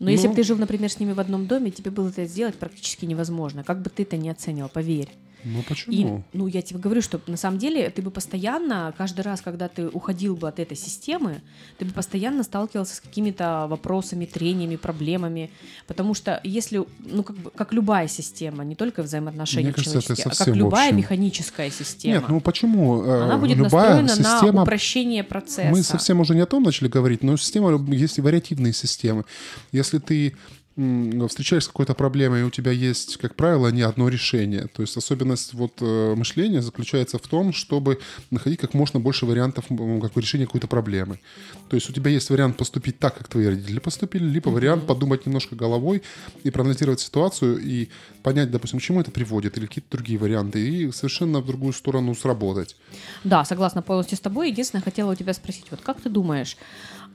Но если Ну. бы ты жил, например, с ними в одном доме, тебе было это сделать практически невозможно. Как бы ты это не оценил, поверь. Ну, И, почему? ну, я тебе говорю, что на самом деле ты бы постоянно, каждый раз, когда ты уходил бы от этой системы, ты бы постоянно сталкивался с какими-то вопросами, трениями, проблемами. Потому что если, ну, как, бы, как любая система, не только взаимоотношения Мне кажется, человеческие, а как любая общем. механическая система, Нет, ну почему? Э, она будет Любая настроена на система упрощение процесса. Мы совсем уже не о том начали говорить, но система, есть и вариативные системы. Если ты встречаешься с какой-то проблемой, и у тебя есть, как правило, не одно решение. То есть особенность вот э, мышления заключается в том, чтобы находить как можно больше вариантов как бы решения какой-то проблемы. То есть у тебя есть вариант поступить так, как твои родители поступили, либо вариант подумать немножко головой и проанализировать ситуацию и понять, допустим, к чему это приводит, или какие-то другие варианты, и совершенно в другую сторону сработать. Да, согласна полностью с тобой. Единственное, хотела у тебя спросить, вот как ты думаешь,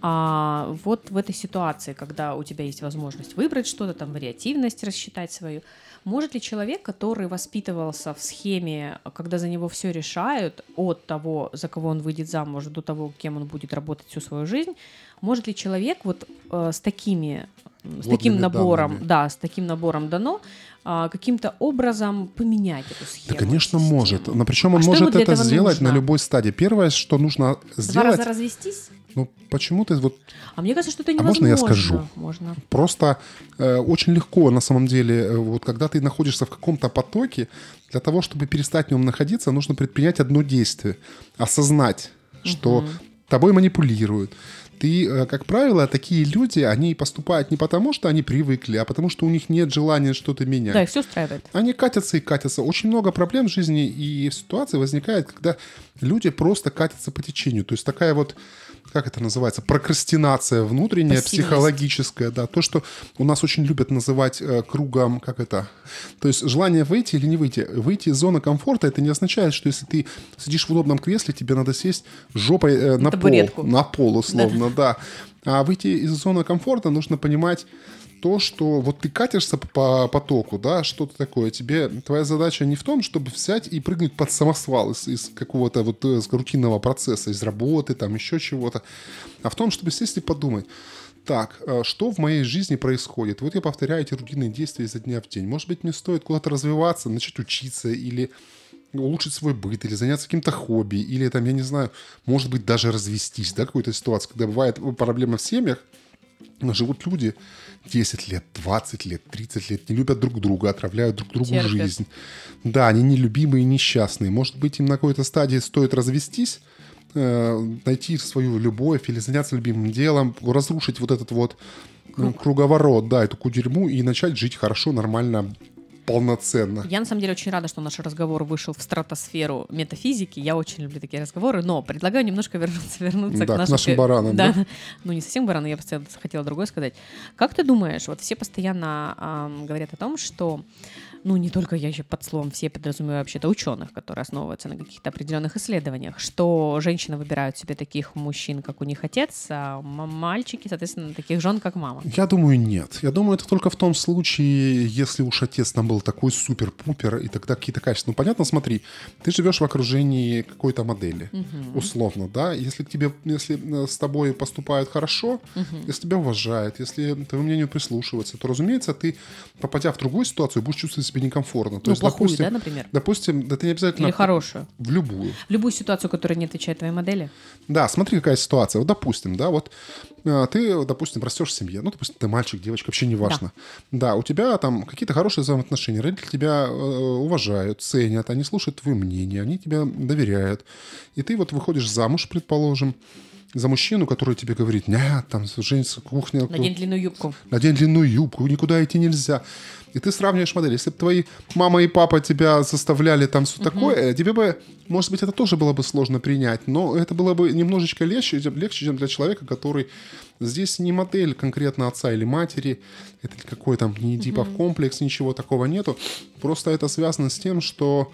а, вот в этой ситуации, когда у тебя есть возможность выбрать что-то, там, вариативность рассчитать свою, может ли человек, который воспитывался в схеме, когда за него все решают, от того, за кого он выйдет замуж, до того, кем он будет работать всю свою жизнь, может ли человек вот э, с такими с таким набором, данными. да, с таким набором дано, а, каким-то образом поменять эту Да, схему? конечно, систему? может. Но причем он А может это сделать на нужно? любой стадии. Первое, что нужно Два сделать, раза развестись? Ну почему ты вот А мне кажется, что это А невозможно. можно я скажу? Можно. просто э, очень легко на самом деле, э, вот когда ты находишься в каком-то потоке, для того, чтобы перестать в нем находиться, нужно предпринять одно действие, осознать, что тобой манипулируют. Ты, э, как правило, такие люди, они поступают не потому, что они привыкли, а потому, что у них нет желания что-то менять. Да, их все устраивает. Они катятся и катятся. Очень много проблем в жизни и ситуаций возникает, когда люди просто катятся по течению. То есть такая вот, как это называется, прокрастинация внутренняя, психологическая, да. То, что у нас очень любят называть э, кругом, как это, то есть желание выйти или не выйти. Выйти из зоны комфорта, это не означает, что если ты сидишь в удобном кресле, тебе надо сесть жопой э, на, пол, табуретку. на пол, условно, да. А выйти из зоны комфорта нужно понимать, то, что вот ты катишься по потоку, да, что-то такое, тебе твоя задача не в том, чтобы взять и прыгнуть под самосвал из, из какого-то вот э, с рутинного процесса, из работы, там еще чего-то, а в том, чтобы сесть и подумать, так, э, что в моей жизни происходит? Вот я повторяю эти рутинные действия изо дня в день. Может быть, мне стоит куда-то развиваться, начать учиться или улучшить свой быт или заняться каким-то хобби, или там, я не знаю, может быть, даже развестись, да, какой-то ситуации, когда бывает проблема в семьях, живут люди 10 лет, 20 лет, 30 лет, не любят друг друга, отравляют друг другу Терпят. жизнь. Да, они нелюбимые и несчастные. Может быть, им на какой-то стадии стоит развестись, э, найти свою любовь или заняться любимым делом, разрушить вот этот вот э, круговорот, да, эту кудерьму и начать жить хорошо, нормально, полноценно. Я на самом деле очень рада, что наш разговор вышел в стратосферу метафизики. Я очень люблю такие разговоры, но предлагаю немножко вернуться, вернуться Да, к нашим пе- баранам, да? Ну, не совсем бараны, я просто хотела другое сказать. Как ты думаешь, вот все постоянно ам, говорят о том, что ну, не только я еще под словом все подразумеваю вообще-то ученых, которые основываются на каких-то определенных исследованиях, что женщины выбирают себе таких мужчин, как у них отец, а мальчики, соответственно, таких жен, как мама. Я думаю, нет. Я думаю, это только в том случае, если уж отец там был такой супер-пупер, и тогда какие-то качества. Ну, понятно, смотри, ты живешь в окружении какой-то модели, условно, да? Если к тебе, если э, с тобой поступают хорошо, если тебя уважают, если твоему мнению прислушиваются, то, разумеется, ты, попадя в другую ситуацию, будешь чувствовать себя некомфортно. То ну, есть, плохую, допустим, да, например? допустим, да ты не обязательно... Или хорошую. В любую. В любую ситуацию, которая не отвечает твоей модели. Да, смотри, какая ситуация. Вот, допустим, да, вот э, ты, допустим, растешь в семье, ну, допустим, ты мальчик, девочка, вообще не важно. Да. у тебя там какие-то хорошие взаимоотношения, родители тебя э, уважают, ценят, они слушают твое мнение, они тебя доверяют. И ты вот выходишь замуж, предположим, за мужчину, который тебе говорит, нет, там, женится кухня, Надень длинную юбку. надень длинную юбку, никуда идти нельзя. И ты сравниваешь модель. Если бы твои мама и папа тебя заставляли там все такое, тебе бы, может быть, это тоже было бы сложно принять, но это было бы немножечко легче, легче, чем для человека, который здесь не модель конкретно отца или матери, это какой там не Эдипов комплекс, ничего такого нету. Просто это связано с тем, что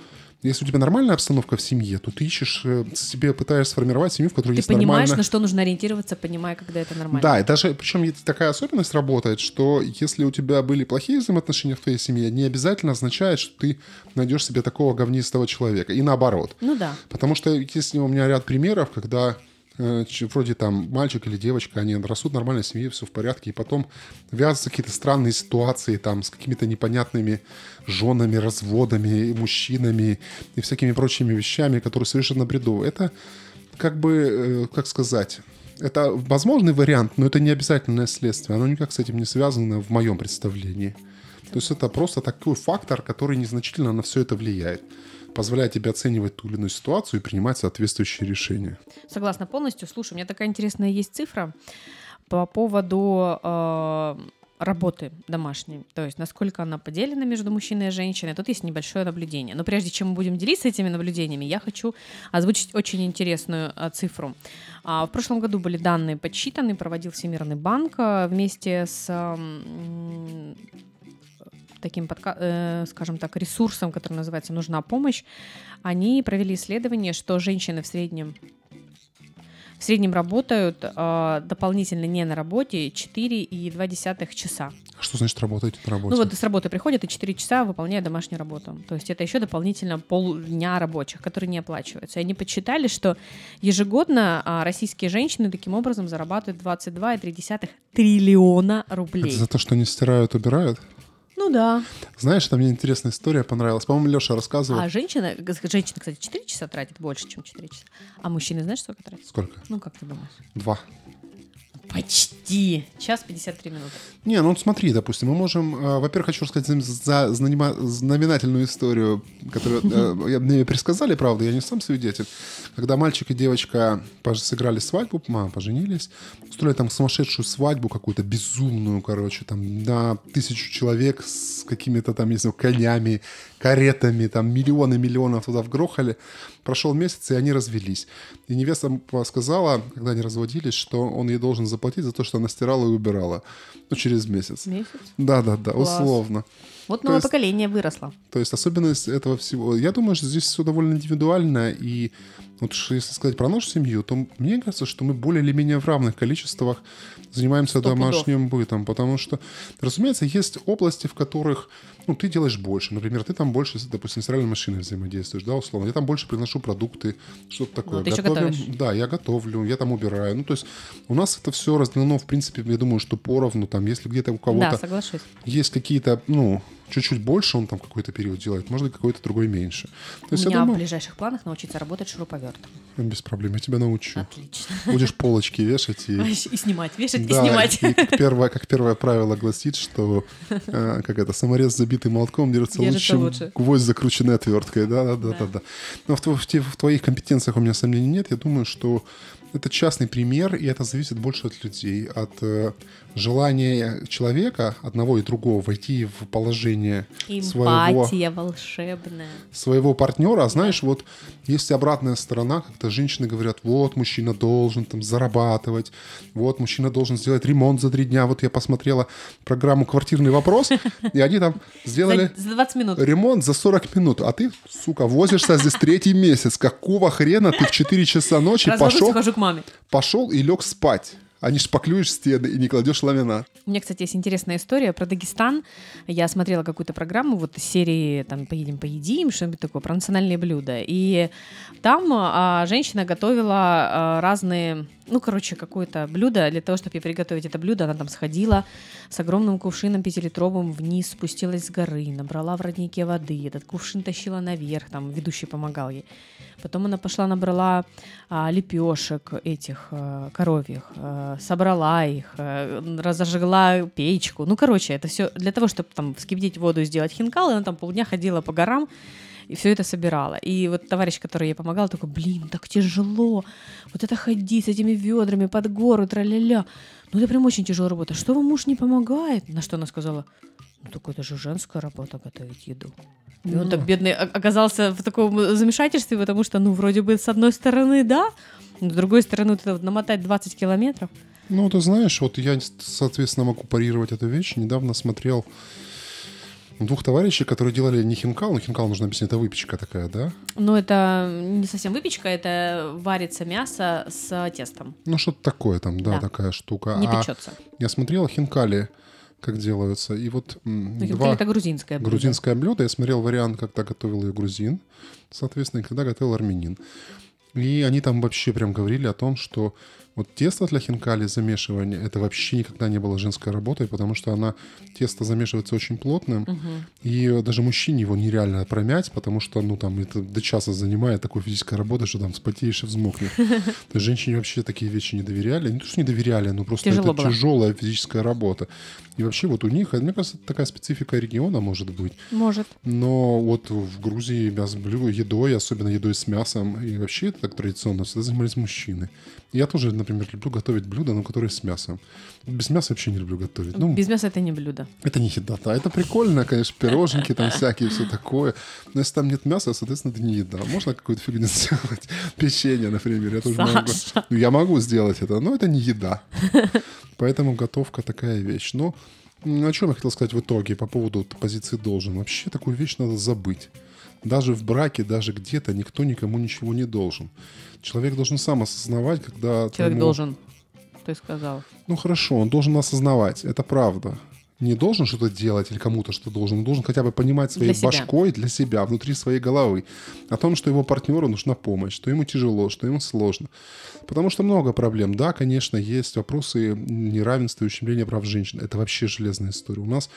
если у тебя нормальная обстановка в семье, то ты ищешь, э, себе пытаешься сформировать семью, в которой Ты есть понимаешь, нормальная... на что нужно ориентироваться, понимая, когда это нормально. Да, и даже, причем есть такая особенность работает, что если у тебя были плохие взаимоотношения в твоей семье, не обязательно означает, что ты найдешь себе такого говнистого человека. И наоборот. Ну да. Потому что есть у меня ряд примеров, когда вроде там мальчик или девочка, они растут в нормальной семье, все в порядке, и потом вязываются какие-то странные ситуации там с какими-то непонятными женами, разводами, мужчинами и всякими прочими вещами, которые совершенно бредовые. Это как бы, э, как сказать, это возможный вариант, но это не обязательное следствие. Оно никак с этим не связано в моем представлении. То есть это просто такой фактор, который незначительно на все это влияет. Позволяет тебе оценивать ту или иную ситуацию и принимать соответствующие решения. Согласна полностью. Слушай, у меня такая интересная есть цифра по поводу э, работы домашней. То есть, насколько она поделена между мужчиной и женщиной. Тут есть небольшое наблюдение. Но прежде чем мы будем делиться этими наблюдениями, я хочу озвучить очень интересную э, цифру. А, в прошлом году были данные подсчитаны, проводил Всемирный банк э, вместе с м, таким, подка- э, скажем так, ресурсом, который называется «Нужна помощь», они провели исследование, что женщины в среднем в среднем работают э, дополнительно не на работе 4,2 часа. Что значит работаете на работе? Ну вот с работы приходят и 4 часа выполняют домашнюю работу. То есть это еще дополнительно полдня рабочих, которые не оплачиваются. И они подсчитали, что ежегодно а, российские женщины таким образом зарабатывают 22,3 триллиона рублей. Это за то, что они стирают, убирают? Ну да. Знаешь, там мне интересная история понравилась. По-моему, Леша рассказывал. А женщина, женщина, кстати, 4 часа тратит больше, чем 4 часа. А мужчины, знаешь, сколько тратят? Сколько? Ну, как ты думаешь? Два. Почти. Час 53 минуты. Не, ну смотри, допустим, мы можем... э, во-первых, хочу рассказать за, знанима- знаменательную историю, которую э, мне предсказали, правда, я не сам свидетель. Когда мальчик и девочка сыграли свадьбу, мама поженились, устроили там сумасшедшую свадьбу какую-то, безумную, короче, там на тысячу человек с какими-то там, не знаю, конями, каретами, там миллионы миллионов туда вгрохали. Прошел месяц, и они развелись. И невеста сказала, когда они разводились, что он ей должен заплатить за то, что она стирала и убирала. Ну, через месяц. Месяц. Да-да-да, условно. Вот То новое есть- поколение выросло. То есть особенность этого всего... Я думаю, что здесь все довольно индивидуально, и вот если сказать про нашу семью, то мне кажется, что мы более или менее в равных количествах занимаемся Сто пудов. домашним бытом, потому что, разумеется, есть области, в которых ну, ты делаешь больше. Например, ты там больше, допустим, с стиральной машиной взаимодействуешь, да, условно. Я там больше приношу продукты, что-то такое. Ну, ты еще Готовим- готовишь. Да, я готовлю, я там убираю. Ну, то есть у нас это все разделено, в принципе, я думаю, что поровну. Там, если где-то у кого-то Да, соглашусь. есть какие-то, ну, чуть-чуть больше он там какой-то период делает, быть, какой-то другой меньше. То У есть я меня в думаю, ближайших планах научиться работать шуруповертом. без проблем, я тебя научу. Отлично. Будешь полочки вешать и... И снимать, вешать Да, и снимать. и как первое, как первое правило гласит, что э, как это, саморез, забитый молотком, держится, Держится лучше, лучше. гвоздь, закрученный отверткой. Да, да, да, да. Да. да. Но в, в в твоих компетенциях у меня сомнений нет. Я думаю, что это частный пример, и это зависит больше от людей, от э, желания человека, одного и другого, войти в положение своего Эмпатия волшебная. своего партнера, а знаешь, вот есть обратная сторона, когда женщины говорят, вот мужчина должен там зарабатывать, вот мужчина должен сделать ремонт за три дня. Вот я посмотрела программу «Квартирный вопрос», и они там сделали За, за 20 минут. ремонт за 40 минут, а ты, сука, возишься здесь третий месяц. Какого хрена ты в 4 часа ночи пошел, маме. пошел и лег спать, а не шпаклюешь стены и не кладешь ламинат? У меня, кстати, есть интересная история про Дагестан. Я смотрела какую-то программу вот из серии там «Поедем, поедим», что-нибудь такое, про национальные блюда. И там а, женщина готовила а, разные, ну, короче, какое-то блюдо. Для того, чтобы ей приготовить это блюдо, она там сходила с огромным кувшином пятилитровым вниз, спустилась с горы, набрала в роднике воды, этот кувшин тащила наверх, там ведущий помогал ей. Потом она пошла, набрала а, лепешек этих а, коровьих, а, собрала их, а, разожгла печку. Ну, короче, это все для того, чтобы там вскипятить воду и сделать хинкал, она там полдня ходила по горам и все это собирала. И вот товарищ, который ей помогал, такой, блин, так тяжело, вот это ходить с этими ведрами под гору, тра-ля-ля. Ну, это прям очень тяжелая работа. Что вам муж не помогает? На что она сказала, ну, так это же женская работа готовить еду. И он так бедный о- оказался в таком замешательстве, потому что, ну, вроде бы, с одной стороны, да, но с другой стороны, вот это вот намотать 20 километров. Ну, ты знаешь, вот я, соответственно, могу парировать эту вещь. Недавно смотрел двух товарищей, которые делали не хинкал, но хинкал, нужно объяснить, это выпечка такая, да? Но это не совсем выпечка, это варится мясо с тестом, Ну, что-то такое там, да, Да. такая штука. не а печется. я смотрел хинкали, как делаются, и вот Ну, два Это грузинское блюдо. грузинское блюдо. Я смотрел вариант, когда готовил ее грузин, соответственно, и когда готовил армянин. И они там вообще прям говорили о том, что вот тесто для хинкали замешивание, это вообще никогда не было женской работой, потому что она, тесто замешивается очень плотным, и даже мужчине его нереально промять, потому что, ну, там, это до часа занимает такой физической работы, что там вспотеешь и взмокнешь. То есть женщине вообще такие вещи не доверяли. Не то, что не доверяли, но просто Тяжело это было. тяжелая физическая работа. И вообще вот у них, мне кажется, такая специфика региона может быть. Может. Но вот в Грузии мясо, едой, особенно едой с мясом, и вообще это так традиционно, всегда занимались мужчины. Я тоже, например, люблю готовить блюда, но которые с мясом. Без мяса вообще не люблю готовить. Ну, Без мяса это не блюдо. это не еда, да. Это прикольно, конечно, пироженки там всякие, все такое. Но если там нет мяса, соответственно, это не еда. Можно какую-то фигню сделать. Печенье, например, я тоже могу. Ну, я могу сделать это, но это не еда. Поэтому готовка такая вещь. Но о чем я хотел сказать в итоге по поводу позиции должен. Вообще такую вещь надо забыть. Даже в браке, даже где-то никто никому ничего не должен. Человек должен сам осознавать, когда... Человек твоему- должен. Ты сказал. ну хорошо, он должен осознавать, это правда. Не должен что-то делать или кому-то что должен, он должен хотя бы понимать своей Для себя. башкой для себя, внутри своей головы, о том, что его партнеру нужна помощь, что ему тяжело, что ему сложно. Потому что много проблем. Да, конечно, есть вопросы неравенства и ущемления прав женщин. Это вообще железная история. У нас,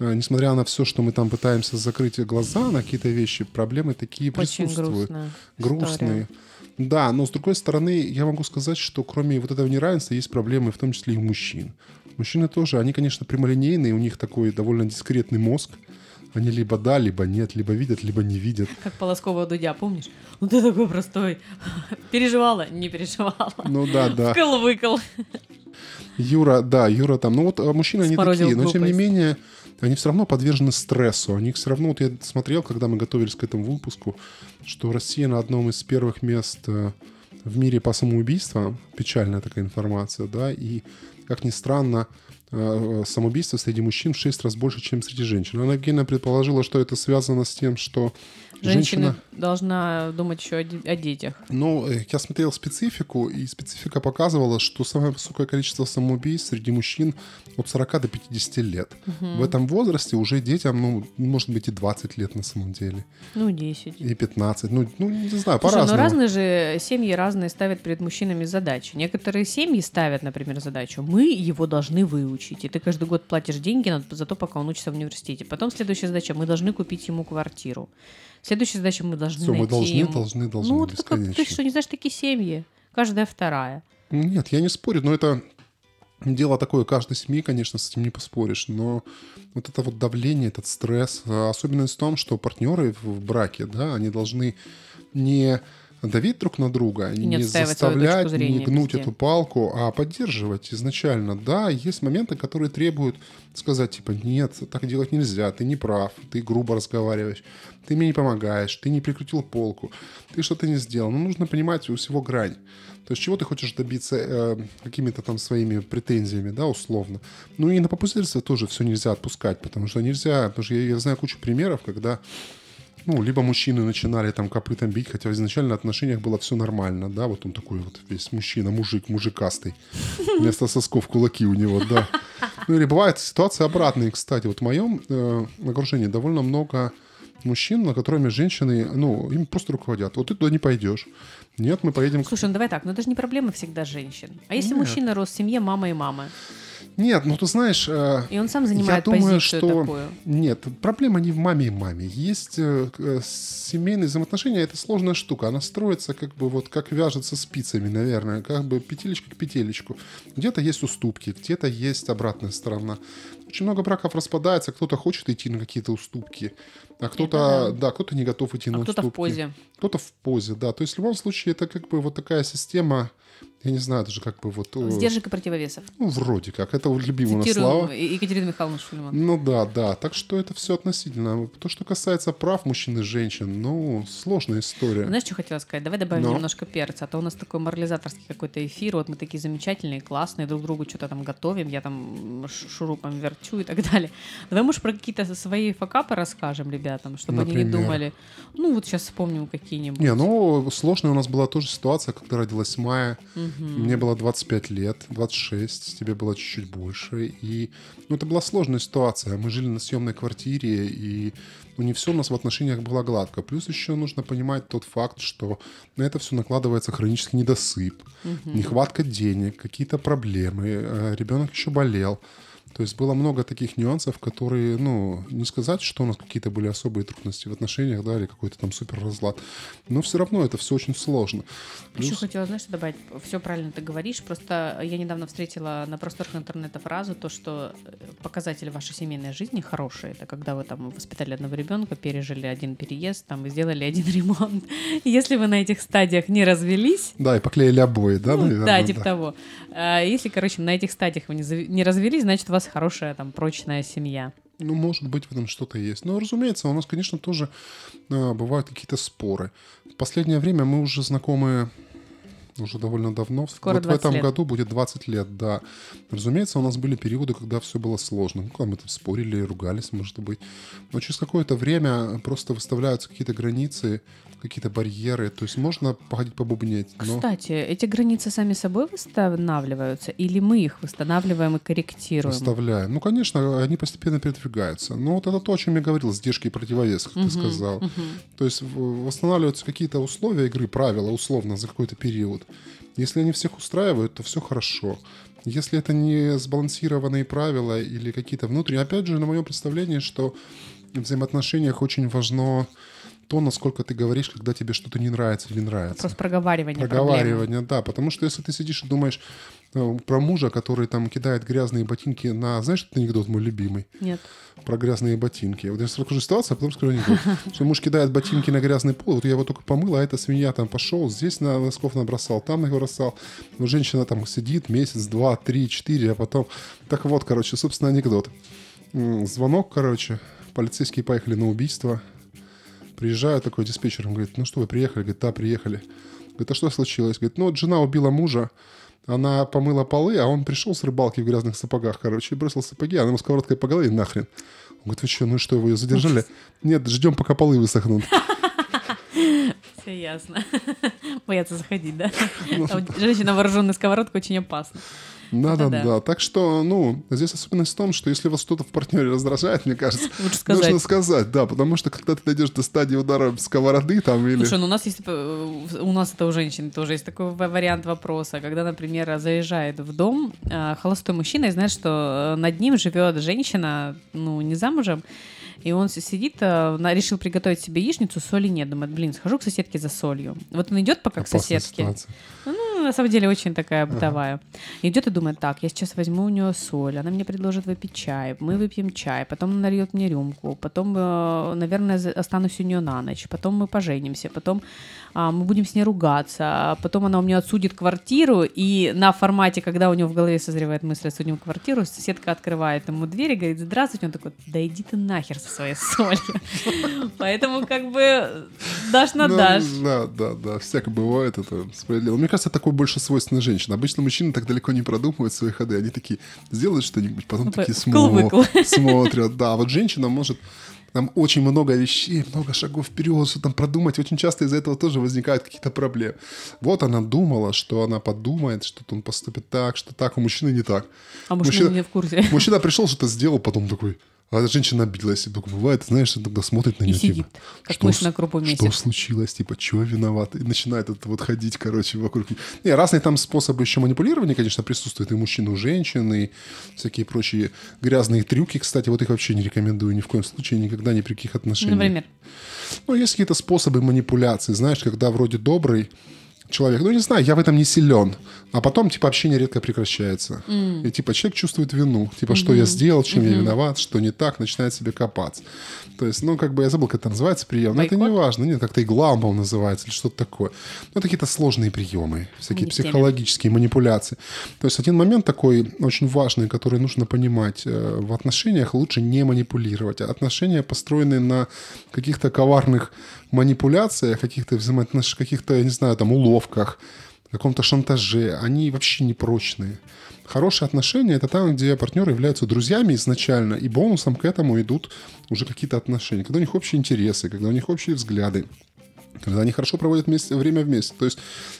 э, несмотря на все, что мы там пытаемся закрыть глаза на какие-то вещи, проблемы такие Очень присутствуют грустные. Да, но с другой стороны, я могу сказать, что кроме вот этого неравенства есть проблемы, в том числе и у мужчин. Мужчины тоже, они, конечно, прямолинейные, у них такой довольно дискретный мозг. Они либо да, либо нет, либо видят, либо не видят. Как Полоскова Дудя, помнишь? Ну ты такой простой. Переживала? Не переживала. Ну да, да. Вкл-выкл. Юра, да, Юра там. Ну вот а мужчины, они Сморозил такие, но тем не глупость. менее, они все равно подвержены стрессу. Они все равно, вот я смотрел, когда мы готовились к этому выпуску, что Россия на одном из первых мест э, в мире по самоубийствам. Печальная такая информация, да, и, как ни странно, э, самоубийство среди мужчин в 6 раз больше, чем среди женщин. Она Евгения предположила, что это связано с тем, что Женщина, должна думать еще о, о детях. Ну, э, я смотрел специфику, и специфика показывала, что самое высокое количество самоубийств среди мужчин от 40 до 50 лет. В этом возрасте уже детям, ну, может быть, и 20 лет на самом деле, Ну, 10. и 15. Ну, ну не знаю, Слушай, по-разному. ну разные же семьи разные ставят перед мужчинами задачи. Некоторые семьи ставят, например, задачу, мы его должны выучить, и ты каждый год платишь деньги за то, пока он учится в университете. Потом следующая задача, мы должны купить ему квартиру. Следующая задача, мы должны мы найти должны, ему- должны, должны, Ну, ты, как- ты что, не знаешь такие семьи? Каждая вторая. Нет, я не спорю, но это дело такое, каждой семьи, конечно, с этим не поспоришь, но вот это вот давление, этот стресс, особенность в том, что партнеры в браке, да, они должны не давить друг на друга, И не заставлять, зрения не гнуть везде. эту палку, а поддерживать изначально. Да, есть моменты, которые требуют сказать, типа, нет, так делать нельзя, ты не прав, ты грубо разговариваешь, ты мне не помогаешь, ты не прикрутил полку, ты что-то не сделал. Но нужно понимать у всего грань. То есть чего ты хочешь добиться э, какими-то там своими претензиями, да, условно. Ну и на попустительство тоже все нельзя отпускать, потому что нельзя, потому что я, я знаю кучу примеров, когда ну, либо мужчины начинали там копытом бить, хотя изначально в отношениях было все нормально, да, вот он такой вот весь мужчина, мужик, мужикастый. Вместо сосков кулаки у него, да. Ну или бывают ситуации обратные, кстати. Вот в моем э, окружении довольно много мужчин, на которыми женщины, ну, им просто руководят. Вот ты туда не пойдешь. Нет, мы поедем... Слушай, ну давай так, но это же не проблема всегда женщин. А если Нет. мужчина рос в семье мамы и мамы, Нет, ну ты знаешь... э, и он сам занимает я думаю, позицию что... такую? Нет, проблема не в маме и маме. Есть э, э, семейные взаимоотношения, это сложная штука. Она строится как бы вот как вяжется спицами, наверное, как бы петелечка к петелечку. Где-то есть уступки, где-то есть обратная сторона. Очень много браков распадается, кто-то хочет идти на какие-то уступки, а кто-то, да. кто-то не готов идти А на кто-то уступки. в позе. Кто-то в позе, да. То есть в любом случае это как бы вот такая система, я не знаю, даже как бы вот... э, Сдержек и противовесов. Ну, вроде как. Это нас Цитирую слова. Е- Екатерину Михайловну Шульман. Ну да, да. Так что это все относительно. То, что касается прав мужчин и женщин, ну, сложная история. Знаешь, что хотела сказать? Давай добавим Но. немножко перца. А то у нас такой морализаторский какой-то эфир. Вот мы такие замечательные, классные, друг другу что-то там готовим. Я там шурупом верчу и так далее. Давай, может, про какие-то свои факапы расскажем ребятам, чтобы они не Например? думали. Ну, вот сейчас вспомним какие-нибудь. Не, ну, сложная у нас была тоже ситуация, когда родилась Майя. Мне было 25 лет, 26, тебе было чуть-чуть больше. И, ну, это была сложная ситуация. Мы жили на съемной квартире, и ну, не все у нас в отношениях было гладко. Плюс еще нужно понимать тот факт, что на это все накладывается хронический недосып, нехватка денег, какие-то проблемы, э, ребенок еще болел. То есть было много таких нюансов, которые, ну, не сказать, что у нас какие-то были особые трудности в отношениях, да, или какой-то там супер разлад. Но все равно это все очень сложно. Еще Плюс- хотела, знаешь, добавить? Все правильно ты говоришь. Просто я недавно встретила на просторах интернета фразу, то, что э, показатель вашей семейной жизни хороший. Это когда вы там воспитали одного ребенка, пережили один переезд, там, и сделали один ремонт. Если вы на этих стадиях не развелись, Да, и поклеили обои, да, ну, наверное? да, типа того. А Если, короче, на этих стадиях вы не развелись, значит, у вас хорошая, там, прочная семья. Ну, может быть, в этом что-то есть. Но, разумеется, у нас, конечно, тоже а, бывают какие-то споры. В последнее время мы уже знакомы уже довольно давно. Скоро вот в 20 этом лет. году будет 20 лет, да. Разумеется, у нас были периоды, когда все было сложно. Ну, когда мы там спорили, ругались, может быть. Но через какое-то время просто выставляются какие-то границы, какие-то барьеры. То есть можно походить побубнеть, но... Кстати, эти границы сами собой восстанавливаются, или мы их восстанавливаем и корректируем? Выставляем. Ну, конечно, они постепенно передвигаются. Но вот это то, о чем я говорил, сдержки и противовес, как ты сказал. То есть восстанавливаются какие-то условия игры, правила, условно, за какой-то период. Если они всех устраивают, то все хорошо. Если это не сбалансированные правила или какие-то внутренние... Опять же, на моем представлении, что в взаимоотношениях очень важно то, насколько ты говоришь, когда тебе что-то не нравится или нравится. Вопрос проговаривания проблемы. Проговаривание, да. Потому что если ты сидишь и думаешь э, про мужа, который там кидает грязные ботинки на... Знаешь, этот анекдот мой любимый? Нет. Про грязные ботинки. Вот я расскажу ситуацию, а потом скажу анекдот. Что муж кидает ботинки на грязный пол, вот я его только помыл, а эта свинья там пошел, здесь на носков набросал, там набросал. Но женщина там сидит месяц, два, три, четыре, а потом... Так вот, короче, собственно, анекдот. Звонок, короче, полицейские поехали на убийство. Приезжаю такой диспетчер, он говорит, ну что, вы приехали? Говорит, да, приехали. Говорит, а что случилось? Говорит, ну вот жена убила мужа, она помыла полы, а он пришел с рыбалки в грязных сапогах, короче, и бросил сапоги, она ему сковородкой по голове нахрен. Он говорит, вы что, ну что, вы ее задержали? Нет, ждем, пока полы высохнут. Все ясно. Боятся заходить, да? Женщина, вооруженная сковородкой, очень опасна. Да, да, да, Так что, ну, здесь особенность в том, что если вас что-то в партнере раздражает, мне кажется, Лучше сказать. нужно сказать, да, потому что когда ты дойдешь до стадии удара сковороды там или... Слушай, ну у нас есть, э, у нас это у женщин тоже есть такой вариант вопроса, когда, например, заезжает в дом э, холостой мужчина и знает, что э, над ним живет женщина, ну, не замужем, и он сидит, решил приготовить себе яичницу, соли нет. Думает, блин, схожу к соседке за солью. Вот он идет пока Опасная к соседке. Ситуация. Ну, на самом деле, очень такая бытовая. Идет и думает, так, я сейчас возьму у нее соль, она мне предложит выпить чай, мы выпьем чай, потом нальет мне рюмку, потом, наверное, останусь у нее на ночь, потом мы поженимся, потом мы будем с ней ругаться, а потом она у меня отсудит квартиру, и на формате, когда у него в голове созревает мысль отсудим квартиру, соседка открывает ему дверь и говорит, здравствуйте, он такой, да иди ты нахер со своей солью. Поэтому как бы дашь на ну, дашь. Да, да, да, всяко бывает, это справедливо. Мне кажется, такое больше свойственно женщин. Обычно мужчины так далеко не продумывают свои ходы, они такие сделают что-нибудь, потом такие смотрят. Да, вот женщина может там очень много вещей, много шагов вперед, что там продумать. Очень часто из-за этого тоже возникают какие-то проблемы. Вот она думала, что она подумает, что он поступит так, что так, у мужчины не так. А мужчина, мужчина не в курсе. Мужчина пришел, что-то сделал, потом такой, а женщина обиделась, и только бывает, знаешь, тогда смотрит на нее, типа, сидит, как что, на крупу что случилось, типа, чего виноват, и начинает это вот ходить, короче, вокруг. Не, разные там способы еще манипулирования, конечно, присутствуют и мужчин, и женщин, и всякие прочие грязные трюки, кстати, вот их вообще не рекомендую ни в коем случае, никогда, ни при каких отношениях. Например? Ну, есть какие-то способы манипуляции, знаешь, когда вроде добрый, человек, ну не знаю, я в этом не силен. А потом, типа, общение редко прекращается. Mm. И, типа, человек чувствует вину. Типа, mm-hmm. что я сделал, чем mm-hmm. я виноват, что не так, начинает себе копаться. То есть, ну, как бы, я забыл, как это называется прием. Но это не важно. Нет, как-то игла, мол, называется, или что-то такое. Ну, это какие-то сложные приемы, всякие психологические манипуляции. То есть, один момент такой очень важный, который нужно понимать. Э, в отношениях лучше не манипулировать. Отношения построены на каких-то коварных манипуляциях, каких-то взаимоотношениях, каких-то, я не знаю, там, уловках, каком-то шантаже, они вообще непрочные. Хорошие отношения — это там, где партнеры являются друзьями изначально, и бонусом к этому идут уже какие-то отношения, когда у них общие интересы, когда у них общие взгляды, когда они хорошо проводят вместе, время вместе. То есть,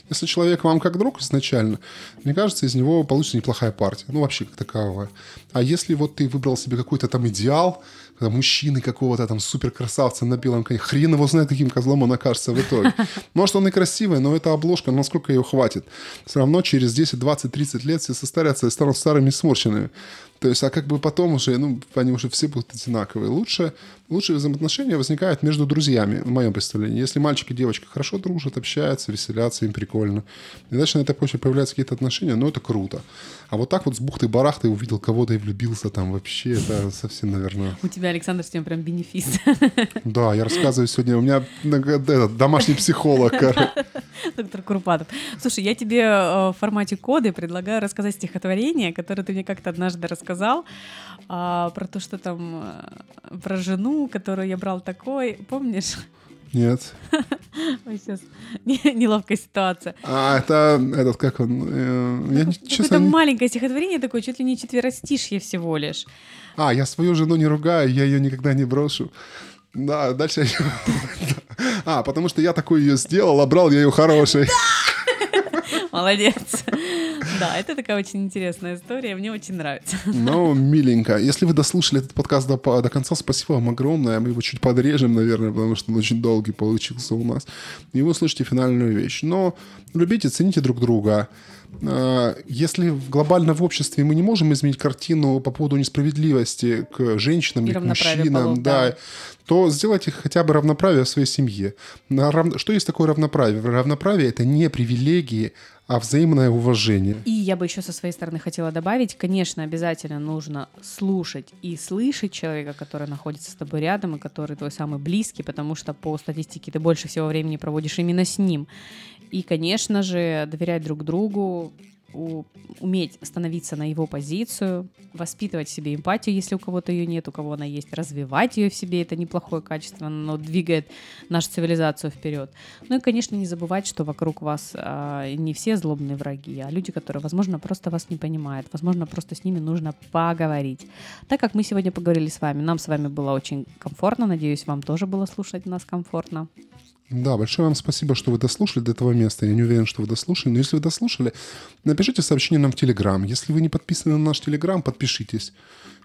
если человек вам как друг изначально, мне кажется, из него получится неплохая партия. Ну, вообще как таковая. А если вот ты выбрал себе какой-то там идеал, мужчины какого-то там супер красавца на белом коне. Хрен его знает, каким козлом он окажется в итоге. Может, он и красивый, но эта обложка, насколько ее хватит. Все равно через 10, 20, 30 лет все состарятся и станут старыми сморщенными. То есть, а как бы потом уже, ну, они уже все будут одинаковые. Лучше, лучшие взаимоотношения возникают между друзьями, в моем представлении. Если мальчик и девочка хорошо дружат, общаются, веселятся, им прикольно. И дальше на этой почве появляются какие-то отношения, ну, это круто. А вот так вот с бухты-барахты увидел кого-то и влюбился там вообще, это совсем, наверное... У тебя, Александр, сегодня прям бенефис. Да, я рассказываю сегодня, у меня домашний психолог. Доктор Курпатов. Слушай, я тебе э, в формате коды предлагаю рассказать стихотворение, которое ты мне как-то однажды рассказал рассказал а, про то, что там э, про жену, которую я брал такой, помнишь? Нет. Ой, сейчас неловкая ситуация. А, это этот, как он? Э, не... маленькое стихотворение такое, чуть ли не четверостишье всего лишь. А, я свою жену не ругаю, я ее никогда не брошу. Да, дальше я... А, потому что я такой ее сделал, а брал я ее хорошей. Молодец. Да, это такая очень интересная история, мне очень нравится. Ну, миленько. Если вы дослушали этот подкаст до, до конца, спасибо вам огромное. Мы его чуть подрежем, наверное, потому что он очень долгий получился у нас. И вы услышите финальную вещь. Но любите, цените друг друга. А, если глобально в обществе мы не можем изменить картину по поводу несправедливости к женщинам и к мужчинам, полов, да, да, то сделайте хотя бы равноправие в своей семье. Что есть такое равноправие? Равноправие — это не привилегии, а взаимное уважение. И я бы еще со своей стороны хотела добавить, конечно, обязательно нужно слушать и слышать человека, который находится с тобой рядом и который твой самый близкий, потому что по статистике ты больше всего времени проводишь именно с ним. И, конечно же, доверять друг другу, уметь становиться на его позицию, воспитывать в себе эмпатию, если у кого-то ее нет, у кого она есть, развивать ее в себе, это неплохое качество, но двигает нашу цивилизацию вперед. Ну и, конечно, не забывать, что вокруг вас а, не все злобные враги, а люди, которые, возможно, просто вас не понимают, возможно, просто с ними нужно поговорить. Так как мы сегодня поговорили с вами, нам с вами было очень комфортно, надеюсь, вам тоже было слушать нас комфортно. Да, большое вам спасибо, что вы дослушали до этого места. Я не уверен, что вы дослушали. Но если вы дослушали, напишите сообщение нам в Телеграм. Если вы не подписаны на наш Телеграм, подпишитесь.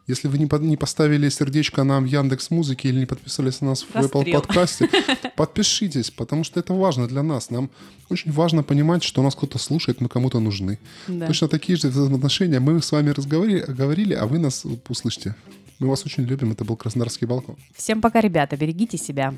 Если вы не, под, не поставили сердечко нам в Яндекс Музыке или не подписались на нас в Расстрел. Apple подкасте, подпишитесь, потому что это важно для нас. Нам очень важно понимать, что нас кто-то слушает, мы кому-то нужны. Да. Точно такие же взаимоотношения. Мы с вами разговаривали, говорили, а вы нас услышите. Мы вас очень любим. Это был Краснодарский балкон. Всем пока, ребята, берегите себя.